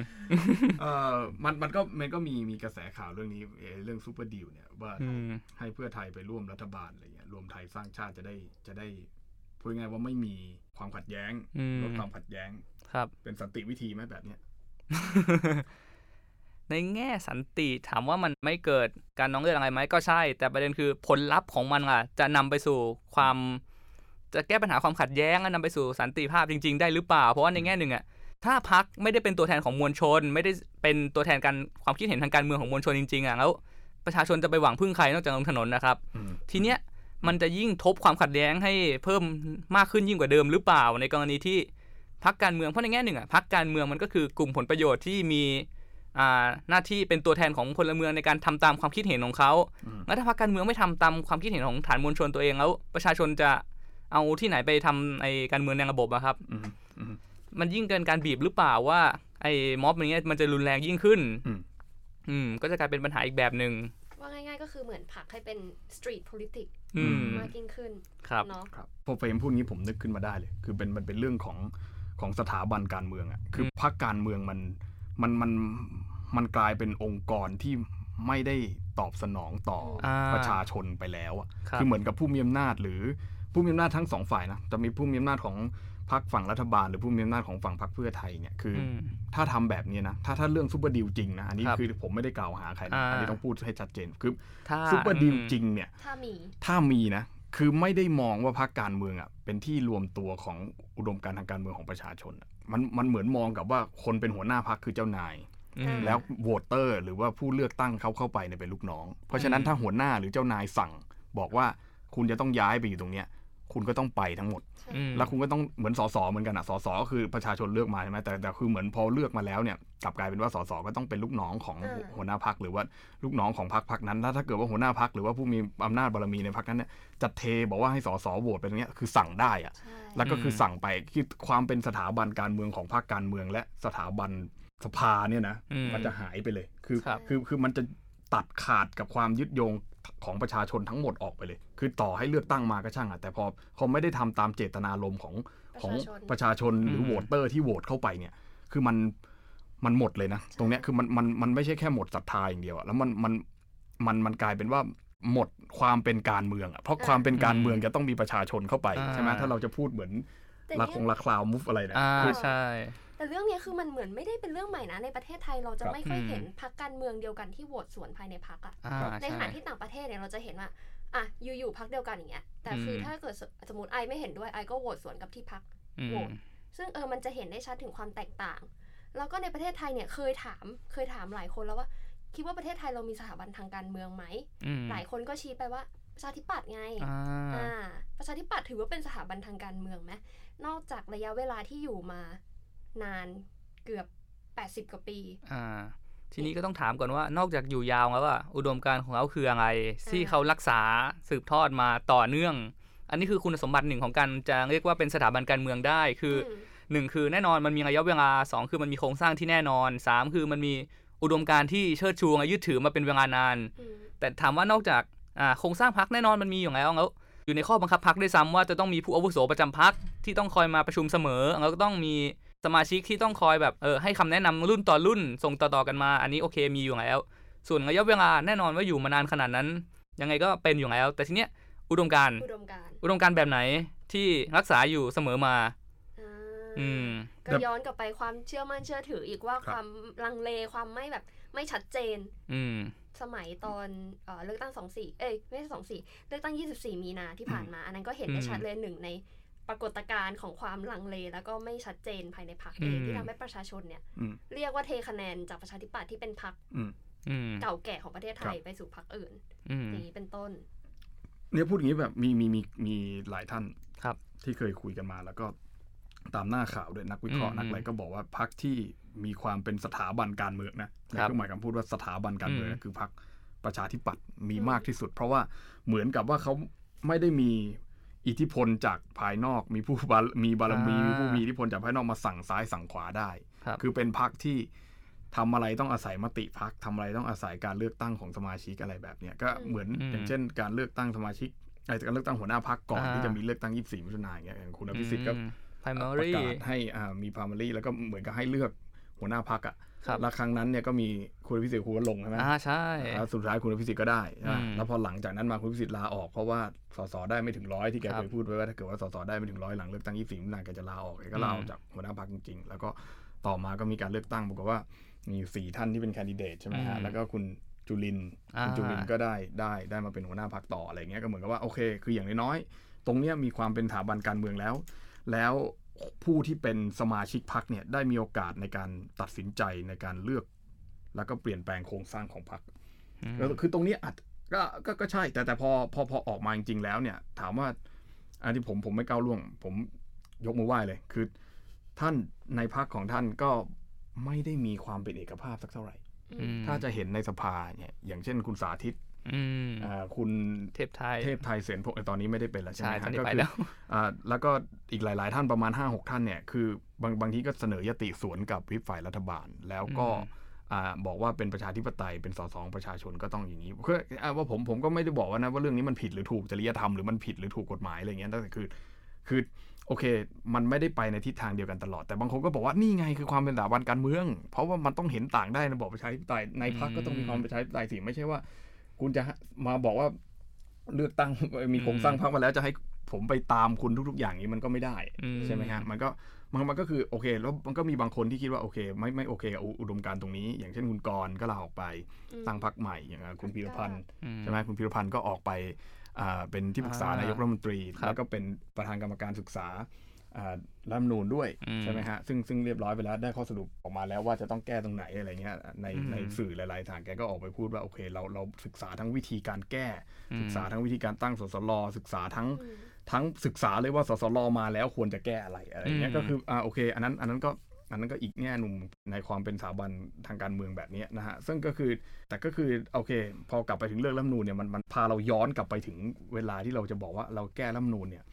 เออมันมันก็มันก็มีมีกระแสข่าวเรื่องนี้เอ่อเรื่อง super deal เนี่ยว่าอืมให้เพื่อไทยไปร่วมรัฐบาลอะไรเงี้ยรวมไทยสร้างชาติจะได้จะได้ พูดง่ายๆว่าไม่มีความขัดแย้งอืมลดความขัดแย้งครับ เป็นสันติวิธีไหมแบบเนี้ยในแง่สันติถามว่ามันไม่เกิดการน้องเลือดอะไรไหมก็ใช่ แต่ประเด็นคือผลลัพธ์ของมันล่ะ จะนำไปสู่ความ จะแก้ปัญหาความขัดแย้งและนำไปสู่สันติภาพจริง ๆ ได้หรือเปล่า เพราะว่าในแง่หนึ่งอะถ้าพักไม่ได้เป็นตัวแทนของมวลชน ไม่ได้เป็นตัวแทนการความคิดเห็นทางการเมืองของมวลชนจริงๆอะแล้วประชาชนจะไปหวังพึ่งใครนอกจากลงถนนนะครับอืมทีเนี้ย มันจะยิ่งทบความขัดแย้งให้เพิ่มมากขึ้นยิ่งกว่าเดิมหรือเปล่า ในกรณีที่พักการเมืองเพราะในแง่หนึ่งอะพักการเมืองมันก็คือกลุ่มผลประโยชน์ที่มีอ่าหน้าที่เป็นตัวแทนของพลเมืองในการทำตามความคิดเห็นของเขาอืมแล้วถ้าพักการเมืองไม่ทำตามความคิดเห็นของฐานมวลชนตัวเองแล้ว ประชาชนจะเอาที่ไหนไปทำไอ้การเมืองในระบบอะครับอืมอืมมันยิ่งเกินการบีบหรือเปล่าว่า ไอ้ม็อบอย่างเงี้ยมันจะรุนแรงยิ่งขึ้น อืมอืมก็จะกลายเป็นปัญหาอีกแบบหนึ่งว่าง่ายๆ ก็คือเหมือนผลักให้เป็น street politics อืมมากยิ่งขึ้นครับเนาะครับพอเฟรมพูดงี้ผมนึกขึ้นมาได้เลย คือเป็นมันเป็นเรื่องของของสถาบันการเมืองอะ่ะคืออมพรรคการเมืองมันมันมันมันกลายเป็นองค์กรที่ไม่ได้ตอบสนองต่ออาประชาชนไปแล้วอะครับคือเหมือนกับผู้มีอำนาจหรือผู้มีอำนาจทั้งสองฝ่ายนะจะมีผู้มีอำนาจของ พรรคฝั่งรัฐบาลหรือผู้มีอำนาจของฝั่งพรรคเพื่อไทยเนี่ยคืออมถ้าทำแบบนี้นะถ้าถ้าเรื่อง super deal จริงนะอันนี้ครับคือผมไม่ได้กล่าวหาใครนะอ่าอันนี้ต้องพูดให้ชัดเจนคือถ้า super deal จริงเนี่ยถ้ามีถ้ามีนะคือไม่ได้มองว่าพรรคการเมืองอะเป็นที่รวมตัวของอุดมการณ์ทางการเมืองของประชาชนอะมันมันเหมือนมองกับว่าคนเป็นหัวหน้าพรรคคือเจ้านายอืมแล้ว voter หรือว่าผู้เลือกตั้งเขาเข้าไปเนี่ยเป็นลูกน้อง เพราะฉะนั้นถ้าหัวหน้าหรือเจ้านายสั่งบอกว่าคุณจะต้องย้ายไปอยู่ตรงเนี้ย คุณก็ต้องไปทั้งหมดอืมแล้วคุณก็ต้องเหมือนสสเหมือนกันอะสสก็คือประชาชนเลือกมาใช่ไหมแต่แต่คือเหมือนพอเลือกมาแล้วเนี่ยกลับกลายเป็นว่าสสก็ต้องเป็นลูกน้องของอ่าหัวหน้าพักหรือว่าลูกน้องของพักพักนั้น ถ้าถ้าเกิดว่าหัวหน้าพักหรือว่าผู้มีอำนาจบารมีในพักนั้นเนี่ยจะเทบอกว่าให้สสโหวตไปตรงเนี้ยคือสั่งได้อะใช่แล้วก็คือมสั่งไปคือความเป็นสถาบันการเมืองของพรรคการเมืองและสถาบันสภาเนี่ยนะอืมมันจะหายไปเลยคือครับคือคือมันจะ ตัดขาดกับความยึดโยงของประชาชนทั้งหมดออกไปเลย คือต่อให้เลือกตั้งมาก็ช่างอะแต่พอพอไม่ได้ทำตามเจตนารมณ์ของของประชาชนหรือมโหวตเตอร์ที่โหวตเข้าไปเนี่ย คือมันมันหมดเลยนะ ตรงเนี้ยคือมันมันมันไม่ใช่แค่หมดศรัทธาอย่างเดียวอะแล้วมันมันมันมันกลายเป็นว่าหมดความเป็นการเมืองอะเพราะความเป็นการเมืองจะต้องมีประชาชนเข้าไปอ่าใช่ไหมถ้าเราจะพูดเหมือนแต่ละเนี่ยคงละคราวมุฟอะไรนะอ่าคือใช่ แต่เรื่องเนี้ยคือมันเหมือนไม่ได้เป็นเรื่องใหม่นะในประเทศไทยเราจะครับไม่ค่อยอืมเห็นพักการเมืองเดียวกันที่โหวตสวนภายในพักอะอ่าในขใช่ณะที่ต่างประเทศเนี่ยเราจะเห็นว่าอะอยู่ๆพักเดียวกันอย่างเงี้ยแต่คืออมถ้าเกิดสสมมติไอไม่เห็นด้วยไอก็โหวตสวนกับที่พักอืโหวมตซึ่งเออมันจะเห็นได้ชัดถึงความแตกต่าง แล้วก็ในประเทศไทยเนี่ยเคยถามเคยถามหลายคนแล้วว่า คิดว่าประเทศไทยเรามีสถาบันทางการเมืองไหมอืมหลายคนก็ชี้ไปว่าประชาธิปัตย์ไงอ่าอ่าประชาธิปัตย์ถือว่าเป็นสถาบันทางการเมืองไหมนอกจากระยะเวลาที่อยู่มา นานเกือบ 80 กว่าปี อ่า ทีนี้ก็ต้องถามก่อนว่านอกจากอยู่ยาวแล้วอะอุดมการณ์ของเขาคืออะไร ที่เขารักษาสืบทอดมาต่อเนื่อง อันนี้คือคุณสมบัติหนึ่งของการจะเรียกว่าเป็นสถาบันการเมืองได้คืออมหนึ่งคือแน่นอนมันมีระยะเวลาสองคือมันมีโครงสร้างที่แน่นอนสามคือมันมีอุดมการณ์ที่เชิดชูและยึดถือมาเป็นเวลานานอืมแต่ถามว่านอกจากอ่าโครงสร้างพักแน่นอนมันมีอยู่แล้วแล้วอยู่ในข้อบังคับพักด้วยซ้ำว่าจะต้องมีผู้อาวุโสประจำพักที่ต้องคอยมาประชุมเสมอแล้วก็ต้องมี สมาชิกที่ต้องคอยแบบเออให้คำแนะนำรุ่นต่อรุ่นส่งต่อๆกันมา อันนี้โอเคมีอยู่แล้ว ส่วนระยะเวลาแน่นอนว่าอยู่มานานขนาดนั้น ยังไงก็เป็นอยู่แล้ว แต่ทีเนี้ยอุดมการณ์อุดมการณ์อุดมการณ์แบบไหนที่รักษาอยู่เสมอมาอ่าอืมก็ย้อนกลับไปความเชื่อมั่นเชื่อถืออีกว่าครับความลังเลความไม่แบบไม่ชัดเจน อืมสมัยตอนเอ่อเลือกตั้งสองสี่เอ้ยไม่ใช่สองสี่เลือกตั้ง24มีนาที่ผ่านมา อันนั้นก็เห็นได้อืมชัดเลยหนึ่งใน ปรากฏการณ์ของความลังเล แล้วก็ไม่ชัดเจนภายในพรรคเองอืมที่ทำให้ประชาชนเนี่ยอืมเรียกว่าเทคะแนนจากประชาธิปัตย์ที่เป็นพรรคอืมอืมเก่าแก่ของประเทศไทยครับไปสู่พรรคอื่นอืมอย่างนี้เป็นต้น เนี่ยพูดอย่างนี้แบบมีมีมีมีหลายท่านครับ ที่เคยคุยกันมาแล้วก็ตามหน้าข่าวด้วยนักวิเคราะห์อืมนักอะไรก็บอกว่าพักที่มีความเป็นสถาบันการเมืองนะในครับเครื่องหมายคำพูดว่าสถาบันการเมืองอืมคือพักประชาธิปัตย์มีอืมมากที่สุด เพราะว่าเหมือนกับว่าเขาไม่ได้มี อิทธิพลจากภายนอกมีผู้บารมีบารมีมีผู้มีอิทธิพลจากภายนอกมาสั่งซ้ายสั่งขวาได้ครับคือเป็นพักที่ทำอะไรต้องอาศัยมติพักทำอะไรต้องอาศัยการเลือกตั้งของสมาชิกอะไรแบบเนี้ยก็อืมเหมือนอืมอย่างเช่น การเลือกตั้งสมาชิกไอ้การเลือกตั้งหัวหน้าพักก่อนอ่าที่จะมีเลือกตั้ง 24มิถุนายนอย่างเงี้ยอย่างคุณอภิสิทธิ์ก็ไพรมาประรีกาศให้อ่ามีพามารีแล้วก็เหมือนกับให้เลือก หัวหน้าพักอะครับแล้วครั้งนั้นเนี่ยก็มีคุณอภิสิทธิ์คุณวลงค์ใช่ไหมอ่าใช่แล้วสุดท้ายคุณอภิสิทธิ์ก็ได้นะอืมแล้วพอหลังจากนั้นมาคุณอภิสิทธิ์ลาออกเพราะว่าสสได้ไม่ถึงร้อยที่แกครับเคยพูดไว้ว่าถ้าเกิดว่าสสได้ไม่ถึงร้อยหลังเลือกตั้ง24มิถุนายนแกจะลาออกแกก็ลาอออืกมจากหัวหน้าพักจริง ๆ แล้วก็ต่อมาก็มีการเลือกตั้งปรากฏว่ามีอยู่สี่ท่านที่เป็นแคนดิเดตใช่ไหมฮะแล้วก็คุณจุลินทร์คุณจุลินทร์ก็ได้ได้ได้มาเป็นหัวหน้าพักต่ออะไรเงี้ยก็เหมือนกับว่าโอเค คืออย่างน้อยๆตรงเนี้ยมีความเป็นสถาบันการเมืองแล้ว แล้ว ผู้ที่เป็นสมาชิกพักเนี่ยได้มีโอกาสในการตัดสินใจในการเลือก แล้วก็เปลี่ยนแปลงโครงสร้างของพักอืมคือตรงนี้อาจก็ก็ก็ใช่ แต่แต่พอพอพอออกมาจริงๆแล้วเนี่ย ถามว่าอันที่ผมผมไม่ก้าวล่วง ผมยกมือไหว้เลยคือ ท่านในพักของท่านก็ไม่ได้มีความเป็นเอกภาพสักเท่าไหร่อืมถ้าจะเห็นในสภาเนี่ยอย่างเช่นคุณสาธิตอืมอ่า คุณเทพไทยเทพไทยเสนพงศ์เอ้ยตอนนี้ไม่ได้เป็นแล้วใช่ใช่ไหมตอนฮะนี้ก็ไปคือแล้วอ่าแล้วก็อีกหลาย ๆ ท่านประมาณ 5 6 ท่านเนี่ย คือบางบางทีก็เสนอยติสวนกับวิปฝ่ายรัฐบาล แล้วก็อืมอ่าบอกว่าเป็นประชาธิปไตยเป็นสสของประชาชนก็ต้องอย่างนี้คืออ่าว่าผมผมก็ไม่ได้บอกว่านะว่าเรื่องนี้มันผิดหรือถูกจริยธรรมหรือมันผิดหรือถูกกฎหมายอะไรเงี้ยแต่คือ คือโอเค มันไม่ได้ไปในทิศทางเดียวกันตลอด แต่บางคนก็บอกว่านี่ไงคือความเป็นสถาบันการเมือง เพราะว่ามันต้องเห็นต่างได้ในระบอบประชาธิปไตยในพรรคก็ต้องมีความเป็นประชาธิปไตยสิไม่ใช่ว่า คุณจะมาบอกว่าเลือกตั้งมีโครงสร้างพรรคมาแล้วจะให้ผมไปตามคุณทุก ๆ อย่างนี้มันก็ไม่ได้อืมใช่ไหมฮะมันก็มันมันก็คือโอเค แล้วมันก็มีบางคนที่คิดว่าโอเค ไม่ไม่โอเคกับอุอุดมการณ์ตรงนี้ อย่างเช่นคุณกรณ์ก็ลาออกไปอืมตั้งพรรคใหม่อย่างอะคุณพีรพันธ์อืมใช่ไหมคุณพีรพันธ์ก็ออกไปอ่าเป็นที่ปรึกษาอ่านนายกรัฐมนตรีครับแล้วก็เป็นประธานกรรมการศึกษาอ่า รัฐธรรมนูญด้วยอืมใช่ไหมฮะซึ่งซึ่งเรียบร้อยไปแล้วได้ข้อสรุปออกมาแล้วว่าจะต้องแก้ตรงไหนอะไรเงี้ยในอืมในสื่อหลายๆทางแกก็ออกไปพูดว่าโอเคเราเราศึกษาทั้งวิธีการแก้อืมศึกษาทั้งวิธีการตั้งสสลศึกษาทั้งอืมทั้งศึกษาเลยว่าสสลมาแล้วควรจะแก้อะไรอะไรเงี้ยอืมก็คืออ่าโอเค อันนั้นอันนั้นก็อันนั้นก็อีกแง่หนุ่มในความเป็นสถาบันทางการเมืองแบบเนี้ยนะฮะ ซึ่งก็คือแต่ก็คือโอเค พอกลับไปถึงเรื่องรัฐธรรมนูญเนี่ยมันมันพาเราย้อนกลับไปถึงเวลาที่เราจะบอกว่าเราแก้รัฐธรรมนูญเนี่ย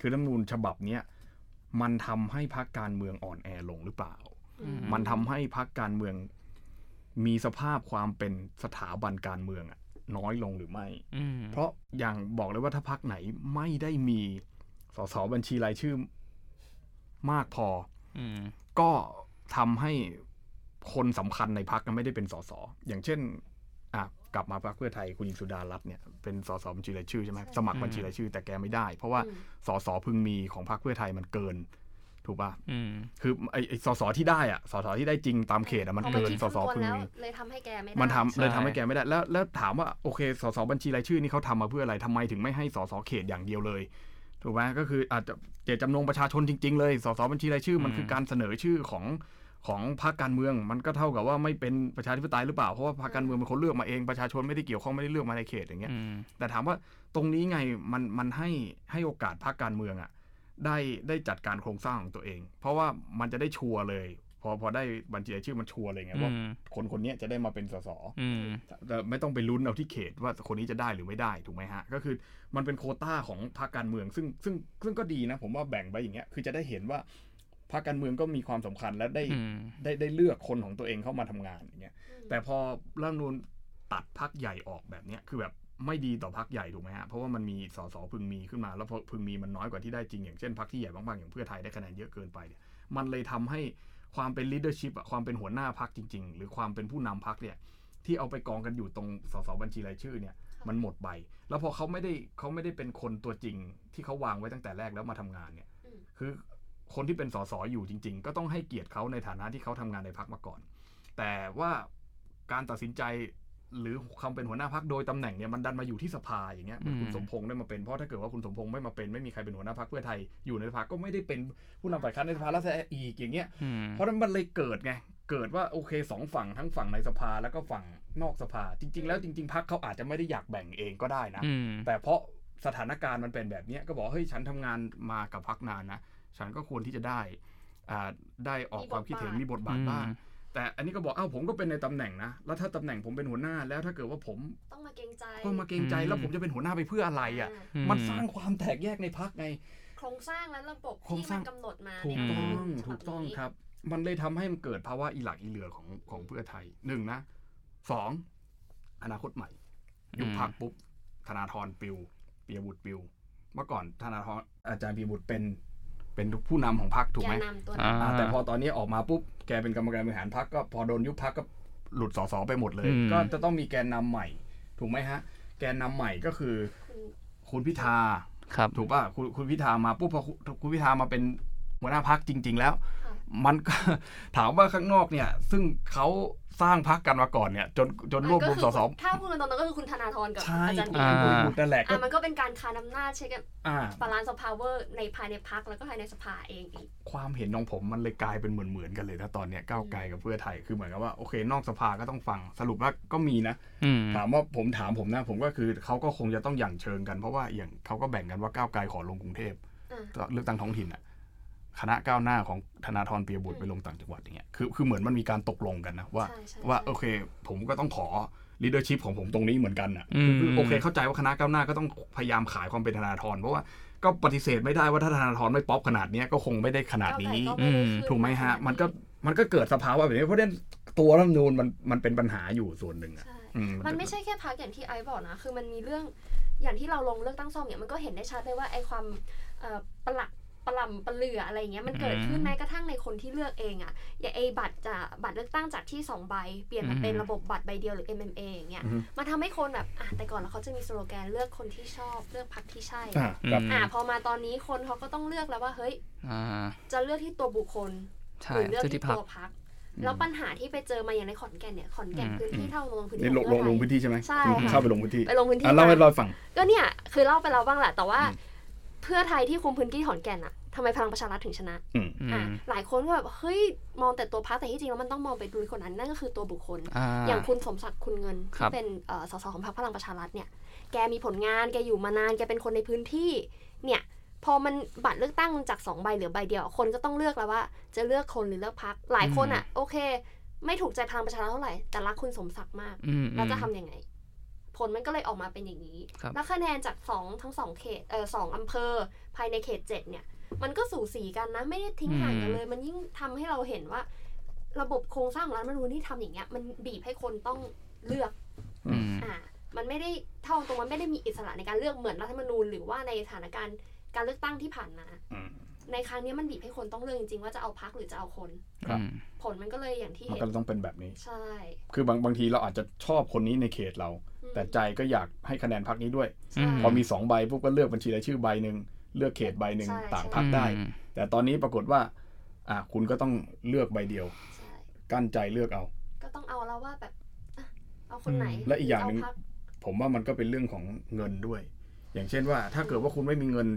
คือรัฐธรรมนูญฉบับเนี้ย มันทำให้พรรคการเมืองอ่อนแอลงหรือเปล่าอืมมันทำให้พรรคการเมือง มีสภาพความเป็นสถาบันการเมืองอะน้อยลงหรือไม่อืมเพราะอย่างบอกเลยว่าถ้าพักไหนไม่ได้มีสสบัญชีรายชื่อมากพออืมก็ทำให้คนสำคัญในพักไม่ได้เป็นสสอย่างเช่นอะ กลับมาพรรคเพื่อไทยคุณหญิงสุดารัตน์เนี่ยเป็นสสบัญชีรายชื่อใช่ไหมสมัครบัญชีรายชื่อ แต่แกไม่ได้ เพราะว่าอืมสสพึงมีของพรรคเพื่อไทยมันเกิน ถูกป่ะอืมคือไอ้ไอ้สสที่ได้อะสสที่ได้จริงตามเขตอะมันพอเกินคิดสสคำนวณพึงแล้วมีเลยทำให้แกไม่ได้มันทำใช่เลยทำให้แกไม่ได้แล้วแล้วถามว่าโอเคสสบัญชีรายชื่อนี่เขาทำมาเพื่ออะไรทำไมถึงไม่ให้สสเขตอย่างเดียวเลยถูกไหมก็คืออาจจะเจตจำนงประชาชนจริง ๆ เลย สสบัญชีรายชื่อมันคือการเสนอชื่อของ ของพรรคการเมืองมันก็เท่ากับว่าไม่เป็นประชาธิปไตยหรือเปล่าเพราะว่าพรรคการเมืองเป็นคนเลือกมาเองประชาชนไม่ได้เกี่ยวข้องไม่ได้เลือกมาในเขตอย่างเงี้ยอืมแต่ถามว่าตรงนี้ไงมันมันให้ให้โอกาสพรรคการเมืองอะ่ะได้ได้จัดการโครงสร้างของตัวเอง เพราะว่ามันจะได้ชัวร์เลยพอพอได้บัญชีรายชื่อมันชัวร์เลยไงว่าอืมคนคนเนี้ยจะได้มาเป็นสสอืมแต่ไม่ต้องไปลุ้นเอาที่เขตว่าคนนี้จะได้หรือไม่ได้ถูกไหมฮะ ก็คือมันเป็นโควต้าของพรรคการเมือง ซึ่งซึ่งซึ่งก็ดีนะ ผมว่าแบ่งไปอย่างเงี้ยคือจะได้เห็นว่า พรรคการเมืองก็มีความสำคัญและได้อืมได้ได้เลือกคนของตัวเองเข้ามาทำงานอย่างเงี้ยอืมแต่พอรัฐธรรมนูญตัดพรรคใหญ่ออกแบบเนี้ยคือแบบไม่ดีต่อพรรคใหญ่ถูกไหมฮะเพราะว่ามันมีสสพึงมีขึ้นมา แล้วพอพึงมีมันน้อยกว่าที่ได้จริงอย่างเช่นพรรคที่ใหญ่บางๆอย่างเพื่อไทยได้คะแนนเยอะเกินไปเนี่ยมันเลยทำให้ความเป็น leadership อะความเป็นหัวหน้าพักจริง ๆ หรือความเป็นผู้นำพักเนี่ยที่เอาไปกองกันอยู่ตรงสสบัญชีรายชื่อเนี่ยมันหมดไป แล้วพอเขาไม่ได้เขาไม่ได้เป็นคนตัวจริงที่เขาวางไว้ตั้งแต่แรกแล้วมาทำงานเนี่ยอืมคือ คนที่เป็นสสอยู่จริง ๆ ก็ต้องให้เกียรติเขาในฐานะที่เขาทำงานในพักมาก่อน แต่ว่าการตัดสินใจหรือความเป็นหัวหน้าพักโดยตำแหน่งเนี่ยมันดันมาอยู่ที่สภาอย่างเงี้ยเหมือนคุณอืมสมพงษ์ได้มาเป็นเพราะถ้าเกิดว่าคุณสมพงษ์ไม่มาเป็นไม่มีใครเป็นหัวหน้าพักเพื่อไทยอยู่ในสภาก็ไม่ได้เป็นผู้นำฝ่ายค้านในสภาแล้วแต่อีกอย่างเงี้ยอืมเพราะฉะนั้นมันเลยเกิดไงเกิดว่าโอเคสองฝั่งทั้งฝั่งในสภาแล้วก็ฝั่งนอกสภา จริง ๆ แล้วจริง ๆพักเขาอาจจะไม่ได้อยากแบ่งเองก็ได้นะอืมแต่เพราะสถานการณ์มันเป็นแบบเนี้ยก็บอกเฮ้ยฉันทำงานมากับพักนานนะ ฉันก็ควรที่จะได้อ่าได้ออกความคิดเห็นมีบทบาทบ้างแต่อันนี้ก็บอกเอ้าผมก็เป็นในตำแหน่งนะ แล้วถ้าตำแหน่งผมเป็นหัวหน้าแล้วถ้าเกิดว่าผมต้องมาเกรงใจก็มาเกรงใจอืมแล้วผมจะเป็นหัวหน้าไปเพื่ออะไรอะามันสร้างความแตกแยกในพักไง โครงสร้างและระบบโครงที่สร้ามังนกำหนดมาถูกในต้รัฐธรรมองนูญฉถูบักบต้องนี้ครับ มันเลยทำให้มันเกิดภาวะอีหลักอีเหลือของของเพื่อไทยหนึ่งนะสองอนาคตใหม่ ยุบอืมพักปุ๊บธนาธรปิวปียบุตรปิว เมื่อก่อนธนาธรอาจารย์ปียบุตรเป็น เป็นผู้นำของพักถูกแกไหมนนำตัวอ่านั้นอ่าแต่พอตอนนี้ออกมาปุ๊บแกเป็นกรรมการบริหารพักก็พอโดนยุบพักก็หลุดสสไปหมดเลยอืมก็จะต้องมีแกนนำใหม่ ถูกไหมฮะ แกนนำใหม่ก็คือคุณคุณพิธาครับถูกป่ะคุณคุณพิธามาปุ๊บพอคุณคุณพิธามาเป็นหัวหน้าพักจริง ๆ แล้วค่ะ มันก็ถามว่าข้างนอกเนี่ย ซึ่งเขาสร้างพักกันมาก่อนเนี่ย จนจนรวบรวมสสก็คือถถ้าพูดตรงๆก็คือคุณธนาธรกับใช่อาจารย์คุปีณยคุบุณตรบุตรนั่นแหละก็อะมันก็เป็นการคานอำนาจเช็คกันอ่าบาลานซ์ of power ในภายในพรรคแล้วก็ภายในสภาเองอีกความเห็นของผมมันเลยกลายเป็นเหมือนเหมือนๆกันเลยนะตอนเนี้ยก้าวไกลกับเพื่อไทยคือเหมือนกับว่าโอเคนอกสภาก็ต้องฟังสรุปว่าก็มีนะอืมถามว่าผมถามผมนะผมก็คือเขาก็คงจะต้องหยั่งเชิงกันเพราะว่าอย่างเขาก็แบ่งกันว่าก้าวไกลขอลงกรุงเทพอ่าก็เลือกตั้งท้องถิ่นอะ คณะก้าวหน้าของธนาธรปิยบุตรไปลงต่างจังหวัดอย่างเงี้ยคือคือเหมือนมันมีการตกลงกันนะว่าใช่ใช่ว่าใช่โอเค ผมก็ต้องขอ leadership ของผมตรงนี้เหมือนกันอะอืมคือโอเค เข้าใจว่าคณะก้าวหน้าก็ต้องพยายามขายความเป็นธนาธรเพราะว่าก็ปฏิเสธไม่ได้ว่าถ้าธนาธรไม่ป๊อปขนาดเนี้ยก็คงไม่ได้ขนาดนี้ก้วไกลก็ไม่ได้ขึ้นถูกไหมฮะามันก็มันก็เกิดสภาวะแบบนี้เพราะฉะนั้นตัวรัฐธรรมนูญมันมันเป็นปัญหาอยู่ส่วนหนึ่งอะใช่อืมันไม่ใช่แค่พักอย่างที่ไอซ์บอกนะ คือมันมีเรื่องอย่างที่เราลงเลือกตั้งซ่อมเนี่ยมันก็เห็นได้ชัดเลยว่าไอความเอ่อประหลัก ประหลำประเหลืออะไรอย่างเงี้ยมันเกิดขึ้นอืมแม้กระทั่งในคนที่เลือกเองอะอย่างไอบัตรจะบัตรเลือกตั้งจากที่สองใบเปลี่ยนมาเป็นอืมระบบบัตรใบเดียวหรือ MMA อย่างเงี้ยอือฮึมันทำให้คนแบบอะแต่ก่อนแล้วเขาจะมีสโลแกนเลือกคนที่ชอบเลือกพักที่ใช่อ่าครับอืมอะพอมาตอนนี้คนเขาก็ต้องเลือกแล้วว่าเฮ้ยอ่าจะเลือกที่ตัวบุคคลใช่หรือเลือกชื่อที่ที่พักตัวพักแล้วปัญหาที่ไปเจอมาอย่างในขอนแก่นเนี่ยขอนแก่นอืมพื้นที่เท่าลงพื้นที่นี่ลงของลงเพื่อไทยลงพื้นที่ใช่ไหมใช่คุณค่ะเข้าไปลงพื้นที่ไปลงพื้นที่อะเล่าให้มาเราฟังก็เนี่ยคือเล่าไปแล้วบ้างแหละแต่ว่าอืมเพื่อไทยที่คุมพื้นที่ขอนแก่นอะ ทำไมพลังประชารัฐถึงชนะอืมอือะมหลายคนก็แบบเฮ้ยมองแต่ตัวพรรคแต่ที่จริงแล้วมันต้องมองไปดูคนนั้นนั่นก็คือตัวบุคคลอ่าอย่างคุณสมศักดิ์คุณเงินครัที่บเป็นเอ่อสสของพรรคพลังประชารัฐเนี่ย แกมีผลงานแกอยู่มานานแกเป็นคนในพื้นที่ เนี่ยพอมันบัตรเลือกตั้งจากสองใบเหลือใบเดียว คนก็ต้องเลือกแล้วว่า จะเลือกคนหรือเลือกพรรคหลายคนอะ โอเค ไม่ถูกใจพลังประชารัฐเท่าไหร่แต่รักคุณสมศักดิ์มากอืมเราจะทำยังไงผลมันก็เลยออกมาเป็นอย่างนี้ครับแล้วคะแนนจากสองทั้งสองเขตเออสองอำเภอภายในเขตเจ็ดเนี่ย มันก็สูสีกันนะ ไม่ได้ทิ้งห่างกันเลย มันยิ่งทำให้เราเห็นว่า ระบบโครงสร้างของรัฐธรรมนูญที่ทำอย่างเงี้ย มันบีบให้คนต้องเลือกอืมอ่า มันไม่ได้เท่าตรงมันไม่ได้มีอิสระในการเลือกเหมือนรัฐธรรมนูญหรือว่าในสถานการณ์การเลือกตั้งที่ผ่านมาอืมในครั้งนี้มันบีบให้คนต้องเลือกจริงๆว่าจะเอาพักหรือจะเอาคนครับอืมผลมันก็เลยอย่างที่มันเห็นก็ต้องเป็นแบบนี้ใช่ คือบางบางทีเราอาจจะชอบคนนี้ในเขตเราอืมแต่ใจก็อยากให้คะแนนพักนี้ด้วยใช่พอมีสองใบปุ๊บก็เลือกบัญชีรายชื่อใบหนึ่ง เลือกเขตใบหนึ่งใช่ต่างใช่พักได้อืมแต่ตอนนี้ปรากฏว่า อะคุณก็ต้องเลือกใบเดียวใช่กั้นใจเลือกเอา ก็ต้องเอาแล้วว่าแบบอะเอาคนไหน และอีกอย่างหนึ่งเพักผมว่ามันก็เป็นเรื่องของเงินด้วย อย่างเช่นว่า ถ้าเกิดว่าคุณไม่มีเงิน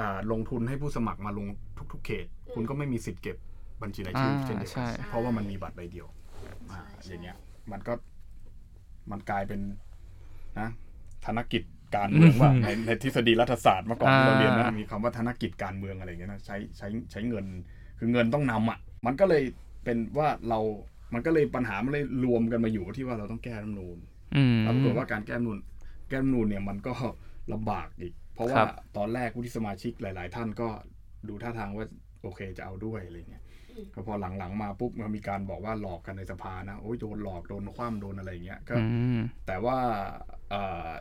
อ่าลงทุนให้ผู้สมัครมาลงทุก ๆ เขต คุณก็ไม่มีสิทธิ์เก็บบัญชีรายชื่ออ่าเช่นเดียวกัใช่นเพราะว่ามันมีบัตรใบเดียวอ่าอย่างเงี้ย มันก็มันกลายเป็นนะธนกิจ การเมืองว่าในในทฤษฎีรัฐศาสตร์เมื่อก่อนที่เราเรียนนะอ่ามีมีคำว่าธนกิจการเมืองอะไรอย่างเงี้ยนะใช้ใช้ใช้เงิน คือเงินต้องนำอะมันก็เลยเป็นว่าเรา มันก็เลยปัญหามันเลยรวมกันมาอยู่ที่ว่าเราต้องแก้รัฐธรรมนูญอืมแล้วปรากฏว่าการแก้รัฐธรรมนูญแก้รัฐธรรมนูญเนี่ยมันก็ลำบากอีก เพราะคว่ารับตอนแรกผู้ที่สมาชิกหลาย ๆ ท่านก็ดูท่าทางว่าโอเคจะเอาด้วยอะไรเงี้ยอืมก็พอหลัง ๆ มาปุ๊บมันมีการบอกว่าหลอกกันในสภานะโอ้ยโดนหลอกโดนคว่ำโดนอะไรอย่างเงี้ยก็อืมแต่ว่าเอ่อ